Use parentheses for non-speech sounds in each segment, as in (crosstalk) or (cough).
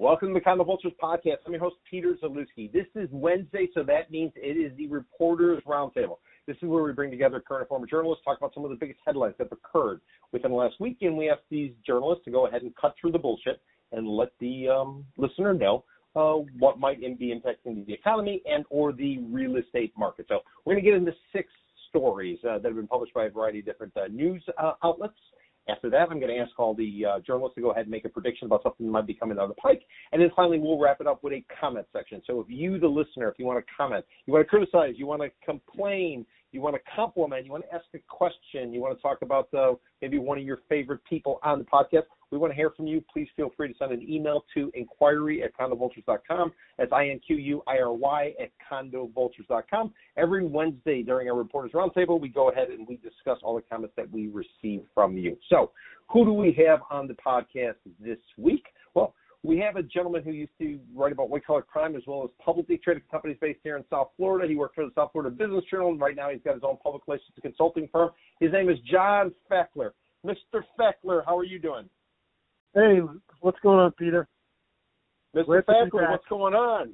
Welcome to the Condo Vultures podcast. I'm your host, Peter Zalewski. This is Wednesday, so that means it is the Reporters Roundtable. This is where we bring together current and former journalists, talk about some of the biggest headlines that have occurred within the last week, and we ask these journalists to go ahead and cut through the bullshit and let the um, listener know uh, what might be impacting the economy and or the real estate market. So we're going to get into six stories uh, that have been published by a variety of different uh, news uh, outlets. After that, I'm going to ask all the uh, journalists to go ahead and make a prediction about something that might be coming down the pike. And then finally, we'll wrap it up with a comment section. So if you, the listener, if you want to comment, you want to criticize, you want to complain, you want to compliment, you want to ask a question, you want to talk about uh, maybe one of your favorite people on the podcast, we want to hear from you. Please feel free to send an email to inquiry at condovultures.com. That's I-N-Q-U-I-R-Y at condovultures.com. Every Wednesday during our Reporters Roundtable, we go ahead and we discuss all the comments that we receive from you. So who do we have on the podcast this week? Well, we have a gentleman who used to write about white collar crime as well as publicly traded companies based here in South Florida. He worked for the South Florida Business Journal, and right now he's got his own public relations consulting firm. His name is John Feckler. Mr. Feckler, how are you doing? Hey, what's going on, Peter? Mr. Fackler, what's going on?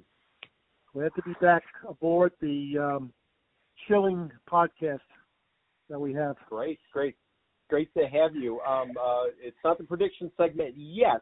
Glad to be back aboard the um, chilling podcast that we have. Great, great, great to have you. Um, uh, it's not the prediction segment yet,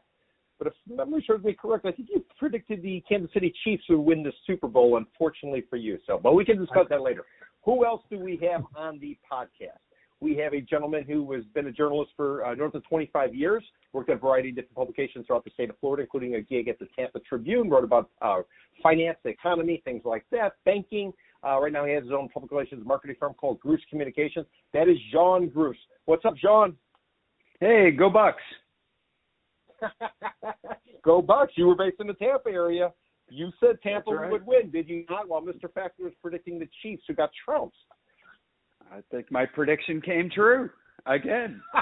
but if memory serves me correct, I think you predicted the Kansas City Chiefs would win the Super Bowl. Unfortunately for you, so but we can discuss that later. Who else do we have on the podcast? We have a gentleman who has been a journalist for uh, north of 25 years, worked at a variety of different publications throughout the state of Florida, including a gig at the Tampa Tribune, wrote about uh, finance, the economy, things like that, banking. Uh, right now, he has his own public relations marketing firm called Gruss Communications. That is Jean Gruss. What's up, Jean? Hey, go Bucks. (laughs) Go Bucks! You were based in the Tampa area. You said Tampa right. would win, did you not? While Mr. Fackler was predicting the Chiefs, who got trounced. I think my prediction came true again. (laughs)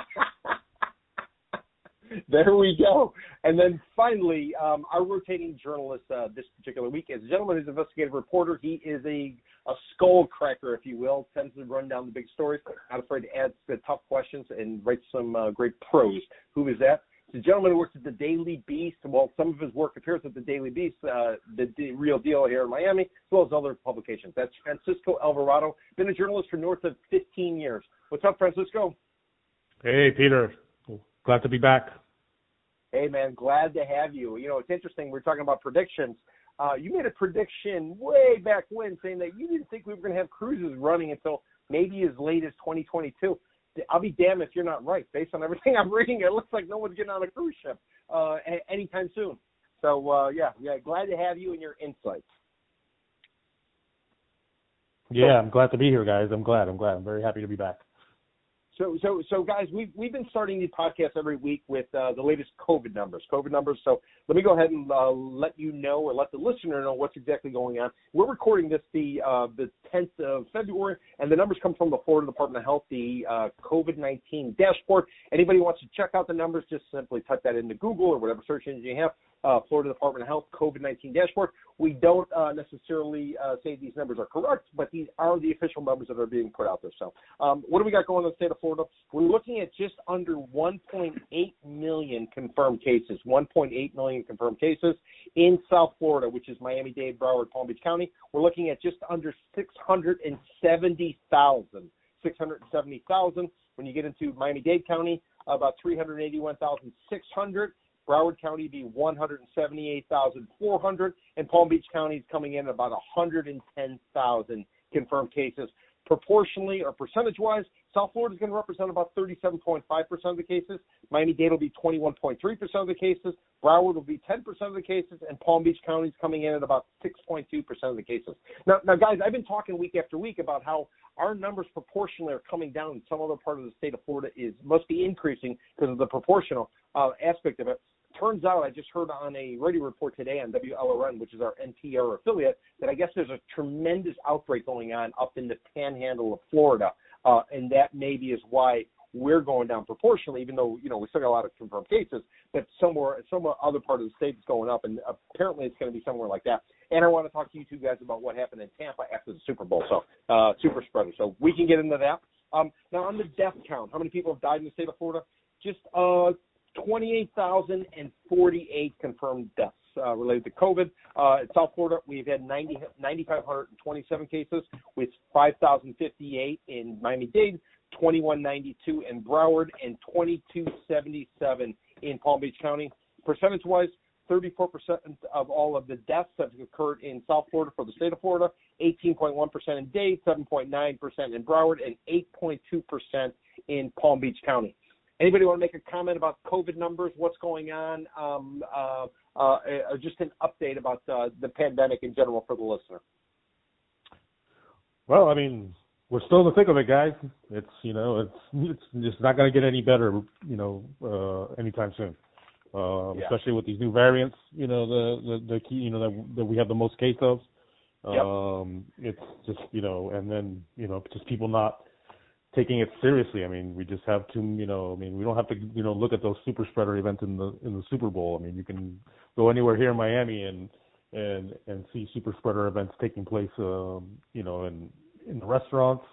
there we go. And then finally, um, our rotating journalist uh, this particular week is a gentleman who's an investigative reporter. He is a a skull cracker, if you will, tends to run down the big stories, not afraid to ask the tough questions and write some uh, great prose. Who is that? The gentleman who works at the Daily Beast. Well, some of his work appears at the Daily Beast, uh, the, the Real Deal here in Miami, as well as other publications. That's Francisco Alvarado. Been a journalist for north of 15 years. What's up, Francisco? Hey, Peter. Glad to be back. Hey, man. Glad to have you. You know, it's interesting. We're talking about predictions. Uh, you made a prediction way back when saying that you didn't think we were going to have cruises running until maybe as late as 2022. I'll be damned if you're not right. Based on everything (laughs) I'm reading, it looks like no one's getting on a cruise ship uh, anytime soon. So uh, yeah, yeah, glad to have you and your insights. Yeah, I'm glad to be here, guys. I'm glad. I'm glad. I'm very happy to be back. So, so, so, guys, we've we've been starting these podcasts every week with uh, the latest COVID numbers. COVID numbers. So, let me go ahead and uh, let you know, or let the listener know what's exactly going on. We're recording this the uh, the 10th of February, and the numbers come from the Florida Department of Health, the uh, COVID-19 dashboard. Anybody wants to check out the numbers, just simply type that into Google or whatever search engine you have uh, Florida Department of Health COVID-19 dashboard. We don't uh, necessarily uh, say these numbers are correct, but these are the official numbers that are being put out there. So, um, what do we got going in the state of Florida? We're looking at just under 1.8 million confirmed cases. 1.8 million confirmed cases in South Florida, which is Miami-Dade, Broward, Palm Beach County. We're looking at just under 670,000. 670,000. When you get into Miami-Dade County, about 381,600. Broward County be 178,400, and Palm Beach County is coming in at about 110,000 confirmed cases. Proportionally or percentage wise, South Florida is going to represent about 37.5% of the cases. Miami Dade will be 21.3% of the cases. Broward will be 10% of the cases, and Palm Beach County is coming in at about 6.2% of the cases. Now, now, guys, I've been talking week after week about how our numbers proportionally are coming down. in Some other part of the state of Florida is must be increasing because of the proportional uh, aspect of it turns out I just heard on a radio report today on WLRN, which is our NPR affiliate, that I guess there's a tremendous outbreak going on up in the panhandle of Florida, uh, and that maybe is why we're going down proportionally, even though you know we still got a lot of confirmed cases, but somewhere some other part of the state is going up, and apparently it's going to be somewhere like that. And I want to talk to you two guys about what happened in Tampa after the Super Bowl, so uh, super spreader. So we can get into that. Um, now on the death count, how many people have died in the state of Florida? Just uh, 28,048 confirmed deaths uh, related to COVID. Uh, in South Florida, we've had 90, 9,527 cases with 5,058 in Miami-Dade, 2192 in Broward, and 2277 in Palm Beach County. Percentage-wise, 34% of all of the deaths have occurred in South Florida for the state of Florida, 18.1% in Dade, 7.9% in Broward, and 8.2% in Palm Beach County. Anybody want to make a comment about COVID numbers? What's going on? Um, uh, uh, uh, just an update about uh, the pandemic in general for the listener. Well, I mean, we're still in the thick of it, guys. It's you know, it's it's just not going to get any better, you know, uh, anytime soon. Uh, yeah. Especially with these new variants, you know, the the, the key, you know, that, that we have the most case of. Um, yep. It's just you know, and then you know, just people not taking it seriously. I mean, we just have to, you know, I mean, we don't have to, you know, look at those super spreader events in the in the Super Bowl. I mean, you can go anywhere here in Miami and and and see super spreader events taking place, um, you know, in in the restaurants,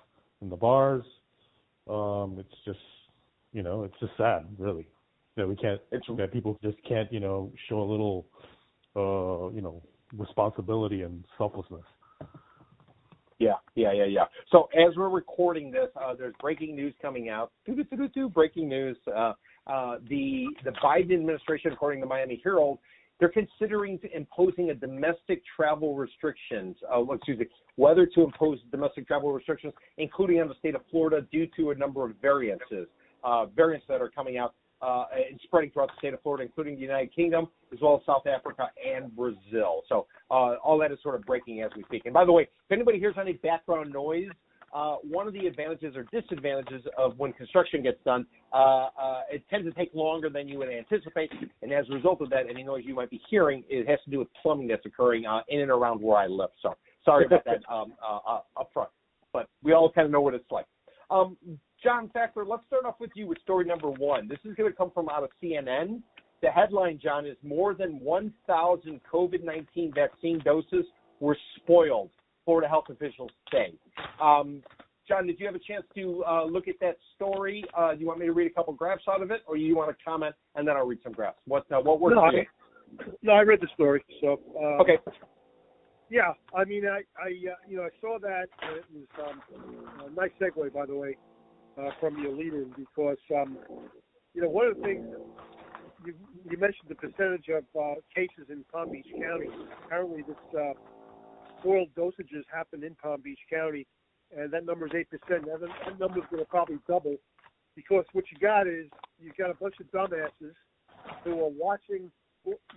in the bars. Um, it's just, you know, it's just sad, really, that we can't, it's, that people just can't, you know, show a little, uh, you know, responsibility and selflessness. Yeah, yeah, yeah, yeah. So as we're recording this, uh, there's breaking news coming out. Breaking news. Uh, uh, the the Biden administration, according to Miami Herald, they're considering imposing a domestic travel restrictions. Uh, excuse me, whether to impose domestic travel restrictions, including on the state of Florida, due to a number of variances, uh, variants that are coming out uh, and spreading throughout the state of Florida, including the United Kingdom, as well as South Africa and Brazil. So uh, all that is sort of breaking as we speak. And by the way, if anybody hears any background noise, uh, one of the advantages or disadvantages of when construction gets done, uh, uh, it tends to take longer than you would anticipate, and as a result of that, any noise you might be hearing, it has to do with plumbing that's occurring uh, in and around where I live. So sorry about that (laughs) um, uh, uh, up front, but we all kind of know what it's like. Um, John Fackler, let's start off with you with story number one. This is going to come from out of CNN. The headline, John, is more than 1,000 COVID 19 vaccine doses were spoiled, Florida health officials say. Um, John, did you have a chance to uh, look at that story? Uh, do you want me to read a couple graphs out of it, or you want to comment and then I'll read some graphs? What uh, what works no, for you? No, I read the story. So uh, okay. Yeah, I mean, I, I, uh, you know, I saw that. It was um, a nice segue, by the way, uh, from your lead-in because, um, you know, one of the things you, you mentioned the percentage of uh, cases in Palm Beach County. Apparently, this uh, spoiled dosages happen in Palm Beach County, and that number is eight percent. That, that number is going to probably double because what you got is you got a bunch of dumbasses who are watching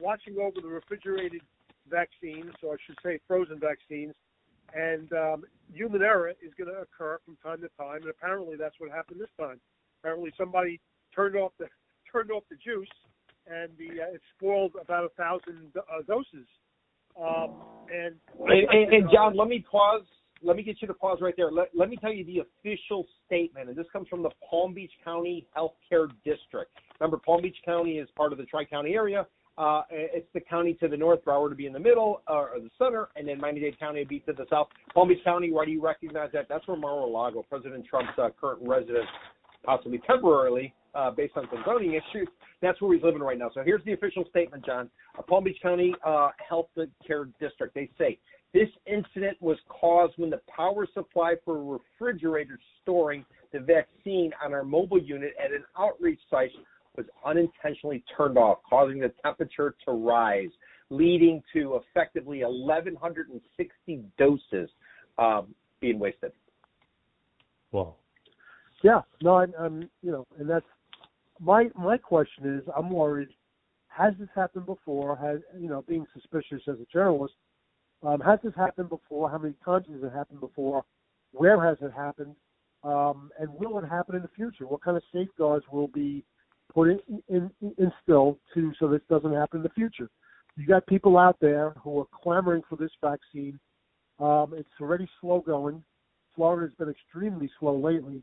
watching over the refrigerated vaccines, or I should say frozen vaccines, and um, human error is going to occur from time to time, and apparently that's what happened this time. Apparently somebody turned off the (laughs) turned off the juice, and the uh, it spoiled about a thousand uh, doses. Um, and, and, and, and John, let me pause. Let me get you to pause right there. Let, let me tell you the official statement, and this comes from the Palm Beach County Healthcare District. Remember, Palm Beach County is part of the Tri County area. Uh, it's the county to the north, Broward to be in the middle uh, or the center, and then Miami-Dade County would be to the south. Palm Beach County, why do you recognize that? That's where Mar-a-Lago, President Trump's uh, current residence, possibly temporarily, uh, based on some zoning issues. That's where he's living right now. So here's the official statement, John. Palm Beach County uh, Health Care District. They say this incident was caused when the power supply for refrigerator storing the vaccine on our mobile unit at an outreach site was unintentionally turned off, causing the temperature to rise, leading to effectively 1,160 doses um, being wasted. Wow. yeah, no, I'm, I'm, you know, and that's my my question is, I'm worried. Has this happened before? Has you know, being suspicious as a journalist, um, has this happened before? How many times has it happened before? Where has it happened? Um, and will it happen in the future? What kind of safeguards will be put in, in, instilled to so this doesn't happen in the future. You got people out there who are clamoring for this vaccine. Um, it's already slow going. Florida has been extremely slow lately.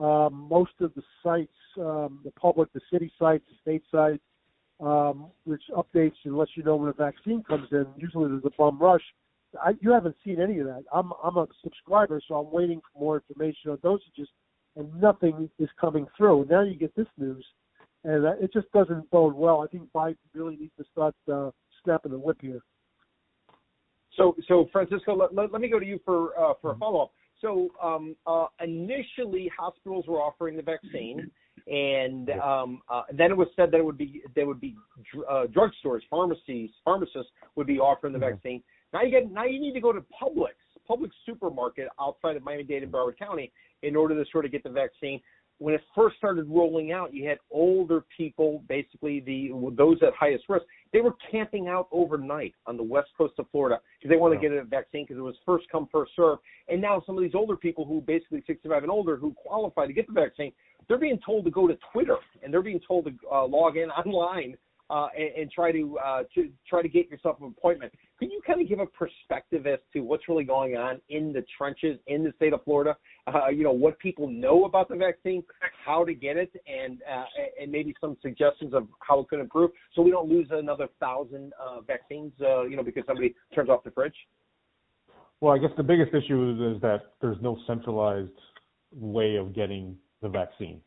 Um, most of the sites, um, the public, the city sites, the state sites, um, which updates and lets you know when a vaccine comes in. Usually there's a bum rush. I, you haven't seen any of that. I'm I'm a subscriber, so I'm waiting for more information on dosages, and nothing is coming through. Now you get this news and it just doesn't bode well. I think Biden really needs to start uh, snapping the whip here. So, so Francisco, let, let, let me go to you for uh, for a follow up. So, um, uh, initially, hospitals were offering the vaccine, and um, uh, then it was said that it would be there would be uh, drugstores, pharmacies, pharmacists would be offering the mm-hmm. vaccine. Now you get now you need to go to Publix, Publix supermarket outside of Miami-Dade and Broward County in order to sort of get the vaccine when it first started rolling out, you had older people, basically the those at highest risk. They were camping out overnight on the west coast of Florida because they wanted to get a vaccine because it was first come first serve. And now some of these older people who basically 65 and older who qualify to get the vaccine, they're being told to go to Twitter and they're being told to uh, log in (laughs) online uh, and, and try to uh, to try to get yourself an appointment. Can you kind of give a perspective as to what's really going on in the trenches in the state of Florida? Uh, you know what people know about the vaccine, how to get it, and uh, and maybe some suggestions of how it could improve, so we don't lose another thousand uh, vaccines. You know because somebody turns off the fridge. Well, I guess the biggest issue is, is that there's no centralized way of getting the vaccine.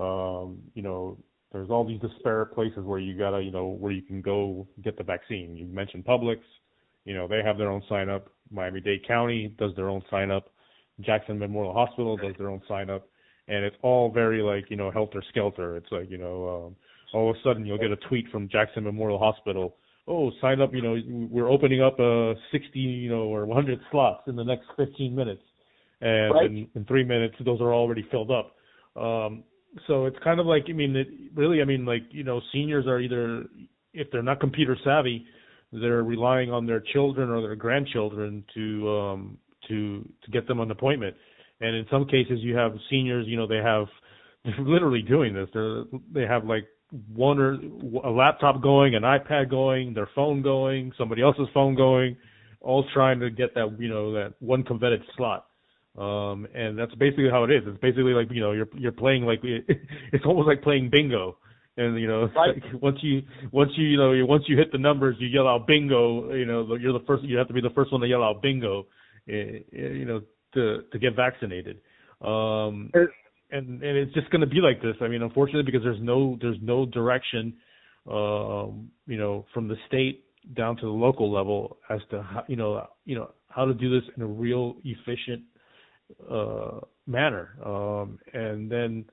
Um, you know, there's all these disparate places where you gotta, you know, where you can go get the vaccine. You mentioned Publix, you know, they have their own sign up. Miami-Dade County does their own sign up. Jackson Memorial Hospital does their own sign up, and it's all very like, you know, helter skelter. It's like, you know, um, all of a sudden you'll get a tweet from Jackson Memorial Hospital. Oh, sign up! You know, we're opening up a 60, you know, or 100 slots in the next 15 minutes, and right. in, in three minutes those are already filled up. Um, so it's kind of like I mean, it, really, I mean, like you know, seniors are either if they're not computer savvy, they're relying on their children or their grandchildren to um to to get them an appointment. And in some cases, you have seniors, you know, they have (laughs) they're literally doing this. They're they have like one or a laptop going, an iPad going, their phone going, somebody else's phone going, all trying to get that you know that one coveted slot. Um, and that's basically how it is. It's basically like you know you're you're playing like (laughs) it's almost like playing bingo. And you know, right. like once you once you you know once you hit the numbers, you yell out bingo. You know, you're the first. You have to be the first one to yell out bingo. Eh, eh, you know, to to get vaccinated. Um, and and it's just going to be like this. I mean, unfortunately, because there's no there's no direction, um, you know, from the state down to the local level as to how you know you know how to do this in a real efficient uh, manner. Um, and then,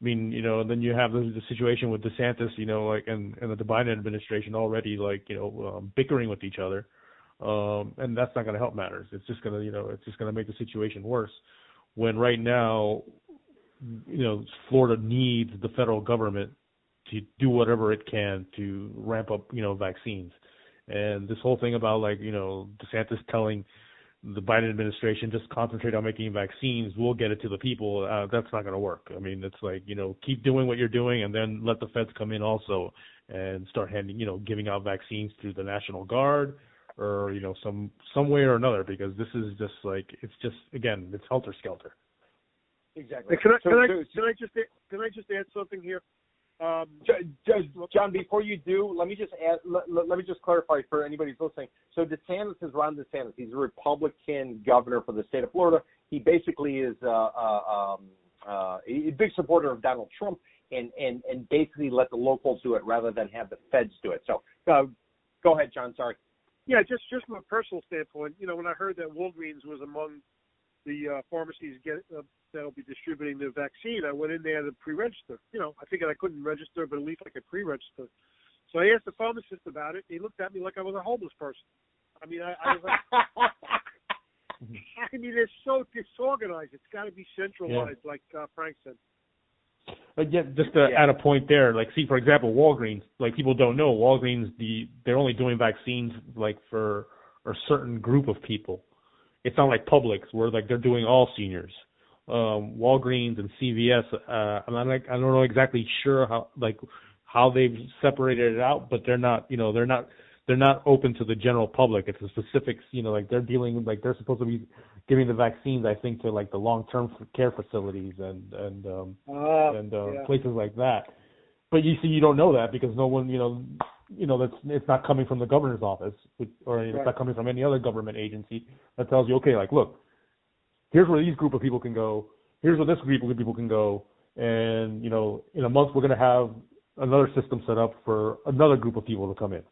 I mean, you know, then you have the, the situation with DeSantis, you know, like, and, and the Biden administration already, like, you know, um, bickering with each other. Um, and that's not going to help matters. It's just going to, you know, it's just going to make the situation worse. When right now, you know, Florida needs the federal government to do whatever it can to ramp up, you know, vaccines. And this whole thing about like, you know, DeSantis telling the Biden administration just concentrate on making vaccines, we'll get it to the people. Uh, that's not going to work. I mean, it's like you know, keep doing what you're doing, and then let the feds come in also and start handing, you know, giving out vaccines through the National Guard or you know, some some way or another, because this is just like it's just again, it's helter skelter. Exactly. Can I, can, I, can I just can I just add something here? Um, John, before you do, let me just add, let, let, me just clarify for anybody who's listening. So DeSantis is Ron DeSantis. He's a Republican governor for the state of Florida. He basically is uh, uh, um, uh, a big supporter of Donald Trump, and and and basically let the locals do it rather than have the feds do it. So, uh, go ahead, John. Sorry. Yeah, just just from a personal standpoint, you know, when I heard that Walgreens was among the uh, pharmacies get uh, that'll be distributing the vaccine, I went in there to pre-register. You know, I figured I couldn't register, but at least I could pre-register. So I asked the pharmacist about it. He looked at me like I was a homeless person. I mean, I, I was like, (laughs) I mean, they're so disorganized. It's got to be centralized, yeah. like uh, Frank said. But yeah, just to yeah. add a point there, like see, for example, Walgreens. Like people don't know, Walgreens, the they're only doing vaccines like for a certain group of people it's not like Publix where like they're doing all seniors. Um, Walgreens and CVS, uh, I'm not like I don't know exactly sure how like how they've separated it out, but they're not you know they're not they're not open to the general public. It's a specific you know like they're dealing like they're supposed to be giving the vaccines I think to like the long term care facilities and and um, uh, and uh, yeah. places like that. But you see, you don't know that because no one you know you know that's it's not coming from the governor's office or it's right. not coming from any other government agency that tells you okay like look here's where these group of people can go here's where this group of people can go and you know in a month we're going to have another system set up for another group of people to come in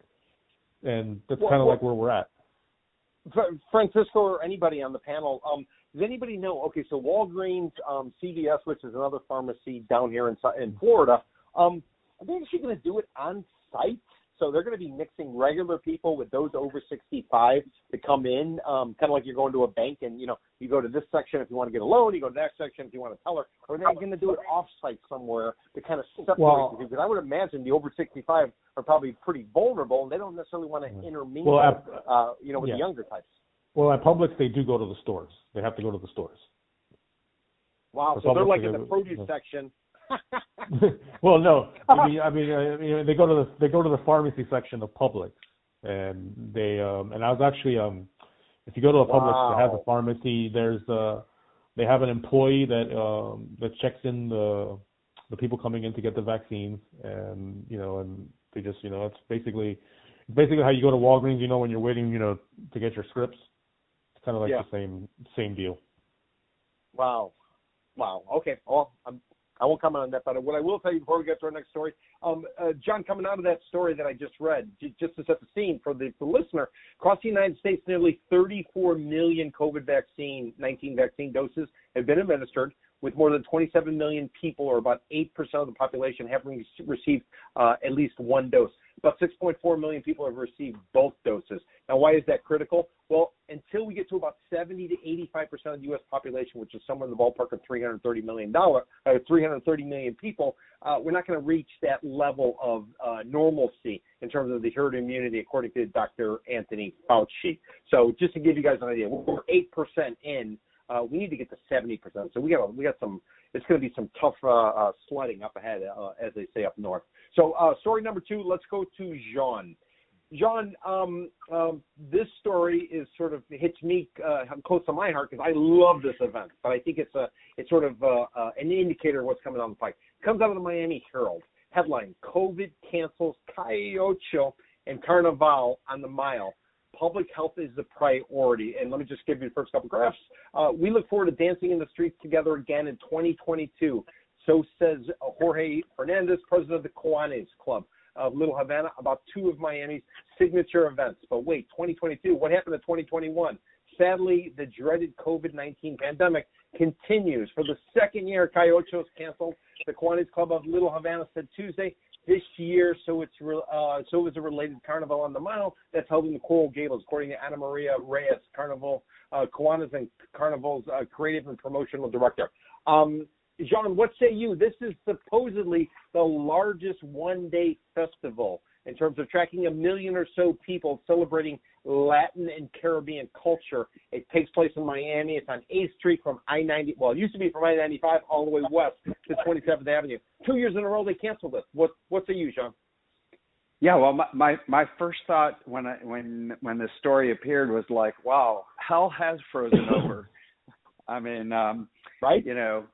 and that's Well, kind of well- like where we're at. Francisco or anybody on the panel, um, does anybody know? Okay, so Walgreens, um, CVS, which is another pharmacy down here in in Florida, um, are they actually going to do it on site? So they're going to be mixing regular people with those over 65 to come in, um, kind of like you're going to a bank and you know you go to this section if you want to get a loan, you go to that section if you want to tell her. Or they're they going to do it off-site somewhere to kind of separate Well- the two? Because I would imagine the over 65 are probably pretty vulnerable and they don't necessarily want to intermingle, Well, at- uh, you know, with yeah. the younger types. Well, at Publix they do go to the stores. They have to go to the stores. Wow, so they're like in the produce yeah. section. (laughs) well, no. I mean, I mean, I mean, they go to the they go to the pharmacy section of Publix, and they um and I was actually um if you go to a Publix that has a pharmacy, there's uh they have an employee that um that checks in the the people coming in to get the vaccines, and you know, and they just you know it's basically basically how you go to Walgreens, you know, when you're waiting, you know, to get your scripts. It's kind of like Yeah. the same same deal. Wow, wow. Okay, well, I'm, I won't comment on that, but what I will tell you before we get to our next story, um, uh, John, coming out of that story that I just read, just to set the scene for the, the listener, across the United States, nearly 34 million COVID vaccine, 19 vaccine doses have been administered, with more than 27 million people, or about 8% of the population, having received uh, at least one dose. About 6.4 million people have received both doses. Now, why is that critical? Well, until we get to about 70 to 85 percent of the U.S. population, which is somewhere in the ballpark of 330 million dollar, uh, 330 million people, uh, we're not going to reach that level of uh, normalcy in terms of the herd immunity, according to Dr. Anthony Fauci. So, just to give you guys an idea, we're eight percent in. Uh, we need to get to 70 percent. So we got we got some. It's going to be some tough uh, uh, sledding up ahead, uh, as they say up north. So, uh, story number two. Let's go to Jean. John, um, um, this story is sort of hits me uh, close to my heart because I love this event, but I think it's a it's sort of an indicator of what's coming down the pike. Comes out of the Miami Herald headline: COVID cancels Calle Ocho and Carnival on the mile. Public health is the priority. And let me just give you the first couple graphs. Uh, we look forward to dancing in the streets together again in 2022. So says Jorge Fernandez, president of the Kiwanis Club of Little Havana, about two of Miami's signature events. But wait, 2022, what happened in 2021? Sadly, the dreaded COVID 19 pandemic continues. For the second year, Calle Ochos canceled. The Kiwanis Club of Little Havana said Tuesday this year, so it's re- uh, so is a related carnival on the mile that's held in the Coral Gables, according to Ana Maria Reyes, Carnival uh, Kiwanis and Carnival's uh, creative and promotional director. Um, Jean, what say you? This is supposedly the largest one-day festival in terms of tracking a million or so people celebrating Latin and Caribbean culture. It takes place in Miami. It's on 8th Street from I-90. Well, it used to be from I-95 all the way west to 27th Avenue. Two years in a row they canceled this. What what say you, Jean? Yeah, well, my, my my first thought when I when when the story appeared was like, wow, hell has frozen over. (laughs) I mean, um, Right? you know,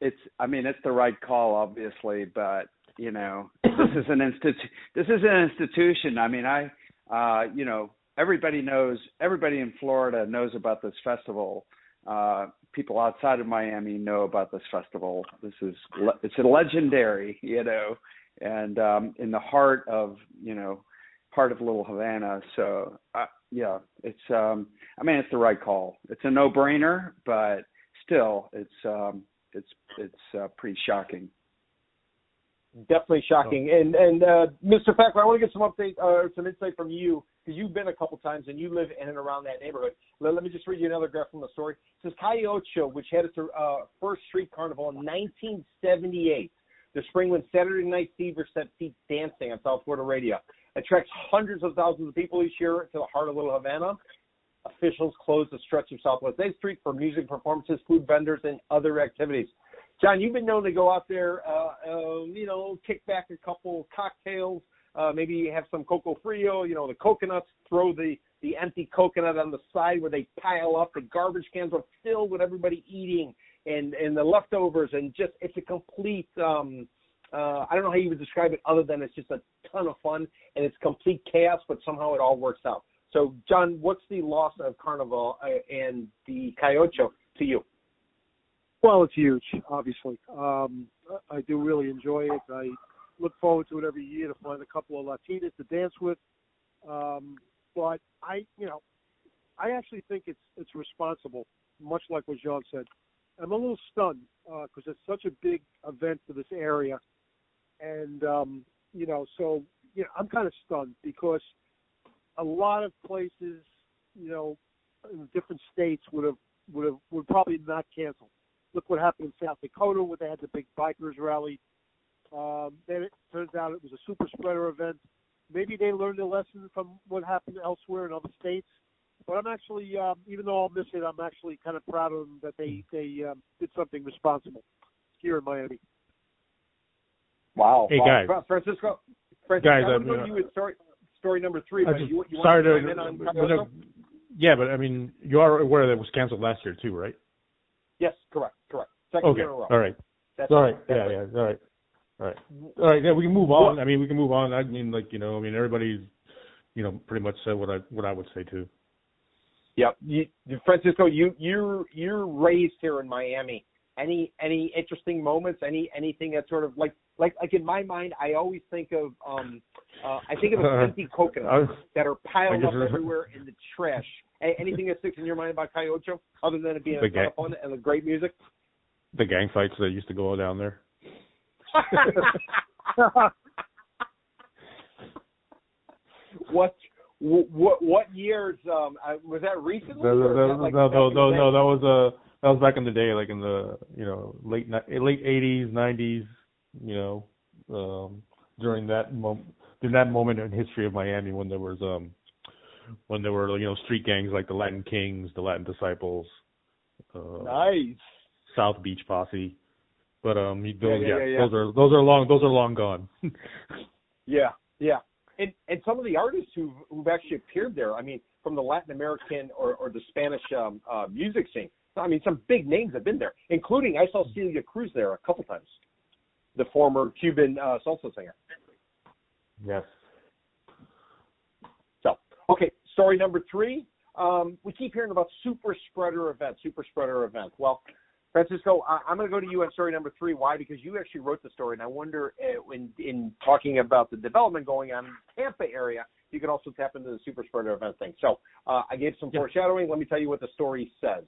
it's I mean it's the right call, obviously, but you know, is an institu- this is an institution. I mean, I uh, you know, everybody knows everybody in Florida knows about this festival. Uh, people outside of Miami know about this festival. This is le- it's a legendary, (laughs) you know, and um, in the heart of you know part of Little Havana. So uh, yeah, it's um, I mean it's the right call. It's a no brainer, but still it's um, it's it's uh, pretty shocking. Definitely shocking. And and uh, Mr. Packer, I want to get some update or uh, some insight from you because you've been a couple times and you live in and around that neighborhood. Let, let me just read you another graph from the story. It says Calle Ocho, which had its uh, first street carnival in 1978, the spring when Saturday Night Fever set feet dancing on South Florida radio, attracts hundreds of thousands of people each year to the heart of Little Havana. Officials closed the stretch of Southwest 8th Street for music performances, food vendors, and other activities. John, you've been known to go out there, uh, um, you know, kick back a couple cocktails, uh, maybe have some coco frio, you know, the coconuts, throw the, the empty coconut on the side where they pile up. The garbage cans are filled with everybody eating and, and the leftovers and just, it's a complete, um, uh, I don't know how you would describe it other than it's just a ton of fun and it's complete chaos, but somehow it all works out. So, John, what's the loss of Carnival uh, and the Calle Ocho to you? Well, it's huge, obviously. Um, I do really enjoy it. I look forward to it every year to find a couple of Latinas to dance with. Um, but I, you know, I actually think it's it's responsible, much like what John said. I'm a little stunned because uh, it's such a big event for this area, and um, you know, so you know, I'm kind of stunned because a lot of places, you know, in different states would have would have would probably not cancel. Look what happened in South Dakota where they had the big bikers rally. Um, then it turns out it was a super spreader event. Maybe they learned a lesson from what happened elsewhere in other states. But I'm actually, um, even though I'll miss it, I'm actually kind of proud of them that they they um, did something responsible here in Miami. Wow. Hey wow. guys, Francisco. Francisco, guys, I I mean, uh, you with story story number three. But just, you, you sorry want to, to chime in on but, Calle Ocho? yeah, but I mean, you are aware that it was canceled last year too, right? Yes, correct, correct. Second Okay, year in a row. all right, That's all right, that's yeah, yeah, all right, all right, all right. Yeah, we can move on. I mean, we can move on. I mean, like you know, I mean, everybody's, you know, pretty much said what I what I would say too. Yep. You, Francisco, you you're you're raised here in Miami. Any any interesting moments? Any anything that sort of like like like in my mind, I always think of um uh I think of (laughs) empty coconuts that are piled up everywhere in the trash. A- anything that sticks in your mind about Calle Ocho, other than it being a ton of ga- fun and the great music? The gang fights that used to go on down there. (laughs) what what what years um uh, was that recently? No, no, no, that, like, no, no, no, no, That was uh that was back in the day, like in the you know late late eighties, nineties. You know, um, during that moment, during that moment in history of Miami when there was um when there were you know street gangs like the Latin Kings, the Latin Disciples, uh, Nice. South Beach Posse. But um, those, Yeah, yeah, yeah, yeah. those are those are long those are long gone. (laughs) Yeah, yeah. And and some of the artists who've who've actually appeared there, I mean, from the Latin American or, or the Spanish um, uh, music scene. I mean, some big names have been there, including I saw Celia Cruz there a couple times, the former Cuban uh, salsa singer. yes. So, okay, story number three. Um, we keep hearing about super spreader events, super spreader events. Well, Francisco, I, I'm going to go to you on story number three. Why? Because you actually wrote the story, and I wonder, uh, in, in talking about the development going on in the Tampa area, you can also tap into the super spreader event thing. So, uh, I gave some Yeah. foreshadowing. Let me tell you what the story says.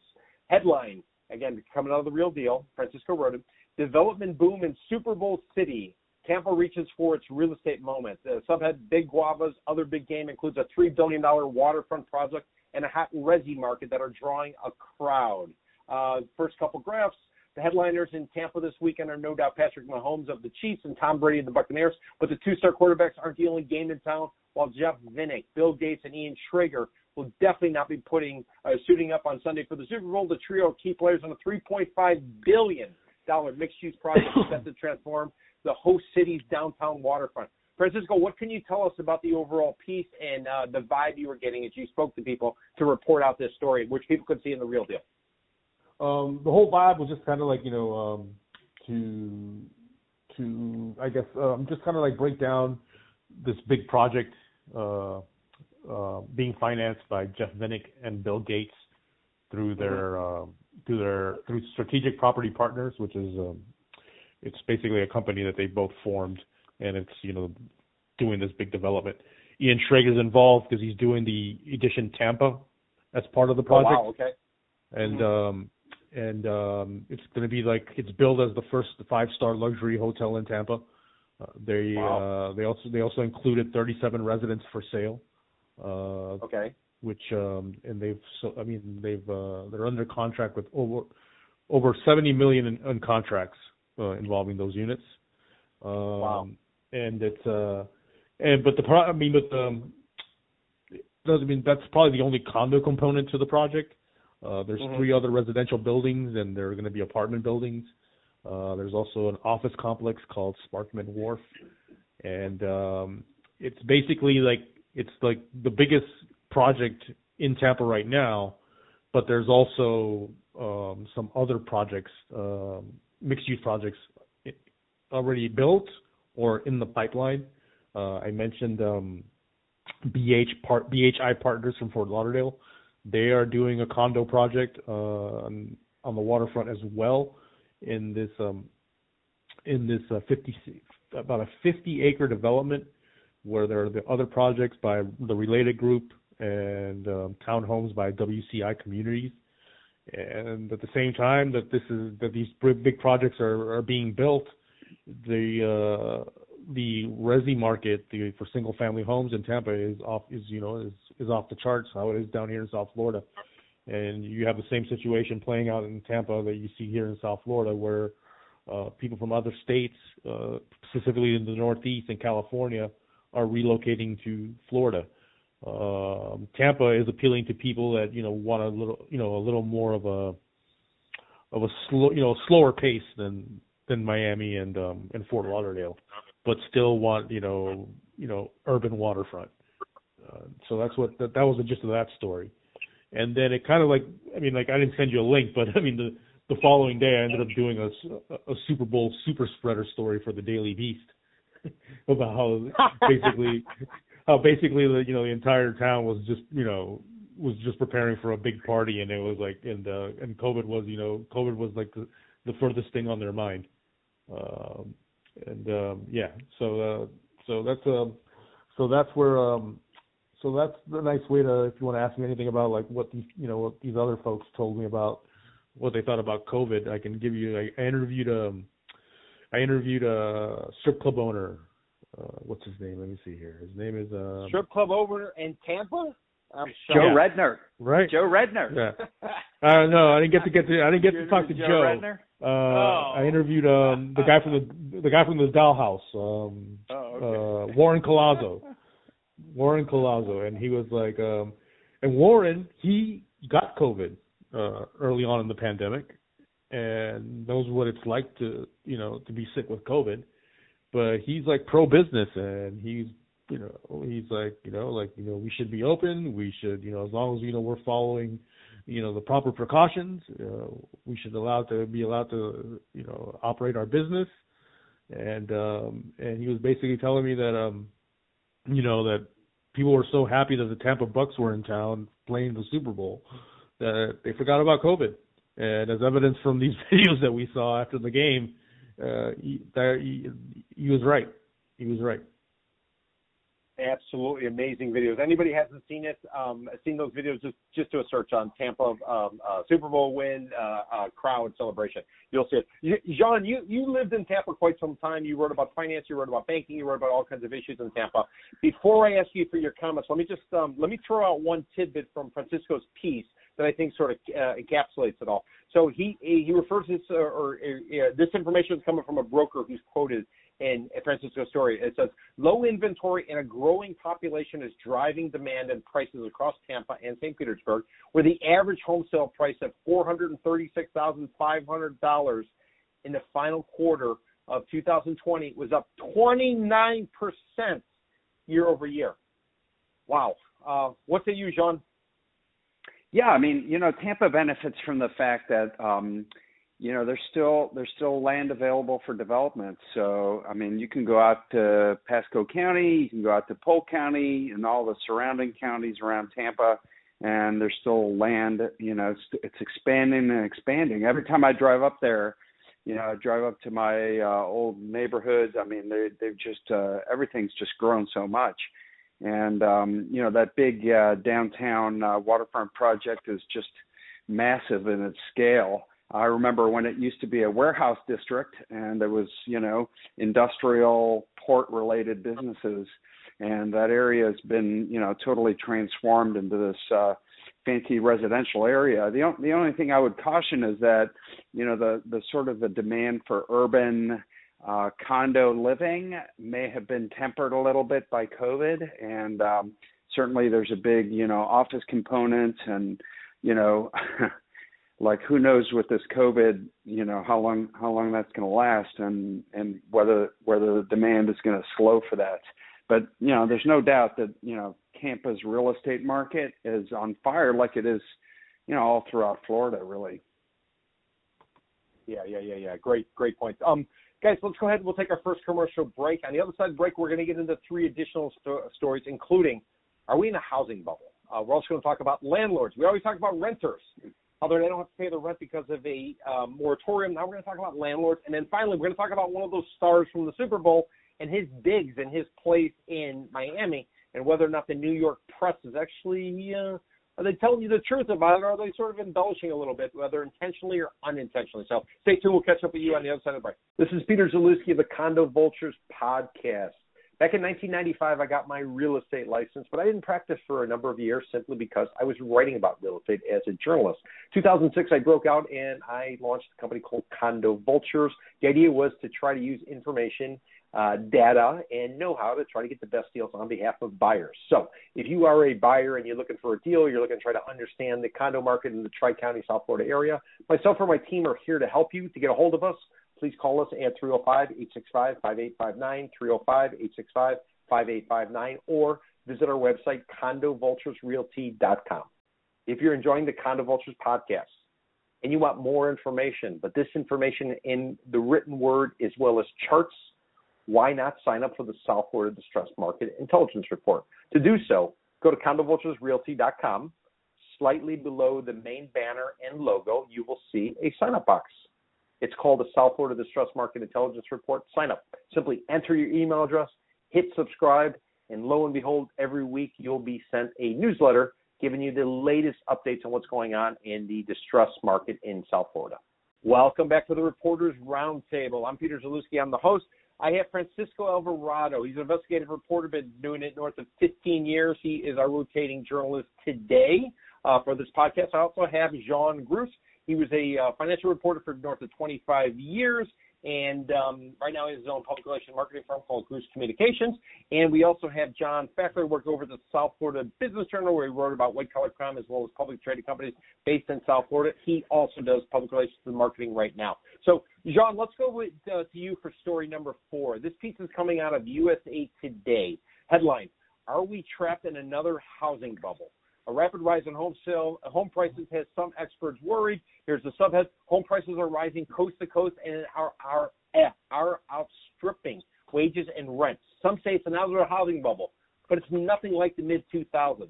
Headline, again, coming out of the real deal. Francisco wrote it. Development boom in Super Bowl City. Tampa reaches for its real estate moment. The subhead Big Guavas, other big game includes a $3 billion waterfront project and a hot resi market that are drawing a crowd. Uh, first couple graphs. The headliners in Tampa this weekend are no doubt Patrick Mahomes of the Chiefs and Tom Brady of the Buccaneers, but the two-star quarterbacks aren't the only game in town. While Jeff Vinik, Bill Gates, and Ian Schrager will definitely not be putting uh, suiting up on Sunday for the Super Bowl. The trio of key players on a 3.5 billion dollar mixed-use project (coughs) is set to transform the host city's downtown waterfront. Francisco, what can you tell us about the overall piece and uh, the vibe you were getting as you spoke to people to report out this story, which people could see in the real deal? um, the whole vibe was just kind of like you know um, to to I guess um, just kind of like break down this big project uh, uh, being financed by Jeff Vinik and Bill Gates through their um, through their through Strategic Property Partners, which is um, it's basically a company that they both formed, and it's you know doing this big development. Ian Schrag is involved because he's doing the Edition Tampa as part of the project Oh, wow, okay. and um and um it's going to be like it's billed as the first five star luxury hotel in Tampa. Uh, they Wow. uh they also they also included 37 residents for sale. Uh Okay. Which um and they've so I mean they've uh they're under contract with over over 70 million in, in contracts uh, involving those units. Um Wow. and it's uh and but the pro I mean but um does I mean that's probably the only condo component to the project. Uh, there's Mhm. three other residential buildings, and there are going to be apartment buildings. Uh, there's also an office complex called Sparkman Wharf, and um, it's basically like it's like the biggest project in Tampa right now. But there's also um, some other projects, um, mixed-use projects, already built or in the pipeline. Uh, I mentioned um, BH part BHI Partners from Fort Lauderdale. They are doing a condo project uh, on, on the waterfront as well in this um, in this uh, 50 about a 50 acre development where there are the other projects by the Related Group and um, townhomes by WCI Communities. And at the same time that this is that these big projects are, are being built, the uh, the resi market the, for single family homes in Tampa is off is you know is is off the charts how it is down here in South Florida, and you have the same situation playing out in Tampa that you see here in South Florida where uh, people from other states, uh, specifically in the Northeast and California, are relocating to Florida. Um, Tampa is appealing to people that you know want a little you know a little more of a of a slow you know slower pace than than Miami and um and Fort Lauderdale, but still want you know you know urban waterfront. Uh, so that's what that, that was the gist of that story. And then it kind of like I mean like I didn't send you a link, but (laughs) I mean the the following day I ended up doing a, a Super Bowl super spreader story for the Daily Beast (laughs) about how (laughs) basically how basically the you know the entire town was just you know was just preparing for a big party and it was like and uh and COVID was you know COVID was like the the furthest thing on their mind. Um and um yeah, so uh so that's um so that's where um so that's the nice way to if you want to ask me anything about like what these you know what these other folks told me about what they thought about COVID, I can give you I, I interviewed um I interviewed a strip club owner. Uh, what's his name? Let me see here. His name is uh, strip club owner in Tampa. I'm Joe yeah. Redner. Right. Joe Redner. Yeah. (laughs) uh, no, I didn't get to get to I didn't get to talk to Joe. Joe. Redner? Uh, oh. I interviewed um the guy from the the guy from the Dollhouse. Um, oh, okay. uh, Warren Collazo. Warren Collazo, and he was like, um, and Warren he got COVID uh, early on in the pandemic, and knows what it's like to you know to be sick with COVID. But he's like pro business, and he's you know he's like you know like you know we should be open. We should you know as long as you know we're following you know the proper precautions, uh, we should allow to be allowed to you know operate our business. And um and he was basically telling me that um you know that people were so happy that the Tampa Bucks were in town playing the Super Bowl that they forgot about COVID. And as evidence from these (laughs) videos that we saw after the game, uh, he, he, was right. He was right. Absolutely amazing videos. Anybody hasn't seen it, um, seen those videos, just just do a search on Tampa um, uh, Super Bowl win uh, uh, crowd celebration. You'll see it. Jean, you you lived in Tampa quite some time. You wrote about finance, you wrote about banking, you wrote about all kinds of issues in Tampa. Before I ask you for your comments, let me just um, let me throw out one tidbit from Francisco's piece that I think sort of uh, encapsulates it all. So he he refers this uh, or uh, this information is coming from a broker who's quoted in Francisco's story. It says low inventory and a growing population is driving demand and prices across Tampa and St. Petersburg, where the average home sale price of four hundred and thirty-six thousand five hundred dollars in the final quarter of 2020 was up 29 percent year over year. Wow. Uh, what say you, Jean? Yeah, I mean, you know, Tampa benefits from the fact that um, you know there's still there's still land available for development. So I mean, you can go out to Pasco County, you can go out to Polk County, and all the surrounding counties around Tampa, and there's still land. You know, it's, it's expanding and expanding. Every time I drive up there, you know, I drive up to my uh, old neighborhoods. I mean, they they've just uh, everything's just grown so much and um, you know that big uh, downtown uh, waterfront project is just massive in its scale. I remember when it used to be a warehouse district, and there was you know industrial port related businesses, and that area has been you know totally transformed into this uh, fancy residential area. The the only thing I would caution is that you know the the sort of the demand for urban uh, condo living may have been tempered a little bit by COVID, and um, certainly there's a big, you know, office component, and you know, (laughs) like who knows with this COVID, you know, how long how long that's going to last, and and whether whether the demand is going to slow for that. But you know, there's no doubt that you know Tampa's real estate market is on fire, like it is, you know, all throughout Florida, really. Yeah, yeah, yeah, yeah. Great, great point. Um, Guys, let's go ahead. and We'll take our first commercial break. On the other side the break, we're going to get into three additional sto- stories, including are we in a housing bubble? Uh, we're also going to talk about landlords. We always talk about renters, although they don't have to pay the rent because of a um, moratorium. Now we're going to talk about landlords. And then finally, we're going to talk about one of those stars from the Super Bowl and his digs and his place in Miami, and whether or not the New York press is actually uh, are they telling you the truth about it, or are they sort of embellishing a little bit, whether intentionally or unintentionally? So stay tuned. We'll catch up with you on the other side of the break. This is Peter Zalewski of the Condo Vultures podcast. Back in 1995, I got my real estate license, but I didn't practice for a number of years simply because I was writing about real estate as a journalist. 2006, I broke out and I launched a company called Condo Vultures. The idea was to try to use information, uh, data, and know how to try to get the best deals on behalf of buyers. So if you are a buyer and you're looking for a deal, you're looking to try to understand the condo market in the Tri County, South Florida area, myself or my team are here to help you. To get a hold of us, please call us at 305-865-5859, 305-865-5859, or visit our website, condovulturesrealty.com. If you're enjoying the Condo Vultures podcast and you want more information, but this information in the written word as well as charts, why not sign up for the South Florida Distressed Market Intelligence Report? To do so, go to condovulturesrealty.com. Slightly below the main banner and logo, you will see a sign up box. It's called the South Florida Distress Market Intelligence Report. Sign up. Simply enter your email address, hit subscribe, and lo and behold, every week you'll be sent a newsletter giving you the latest updates on what's going on in the distress market in South Florida. Welcome back to the Reporters Roundtable. I'm Peter Zalewski. I'm the host. I have Francisco Alvarado. He's an investigative reporter, been doing it north of 15 years. He is our rotating journalist today uh, for this podcast. I also have Jean Gruss. He was a uh, financial reporter for north of 25 years, and um, right now he has his own public relations marketing firm called Gruss Communications. And we also have John Fackler, worked over the South Florida Business Journal, where he wrote about white collar crime as well as public traded companies based in South Florida. He also does public relations and marketing right now. So, John, let's go with, uh, to you for story number four. This piece is coming out of USA Today. Headline: Are we trapped in another housing bubble? A rapid rise in home sale home prices has some experts worried. Here's the subhead: Home prices are rising coast to coast and are are eh, are outstripping wages and rents. Some say it's another housing bubble, but it's nothing like the mid 2000s.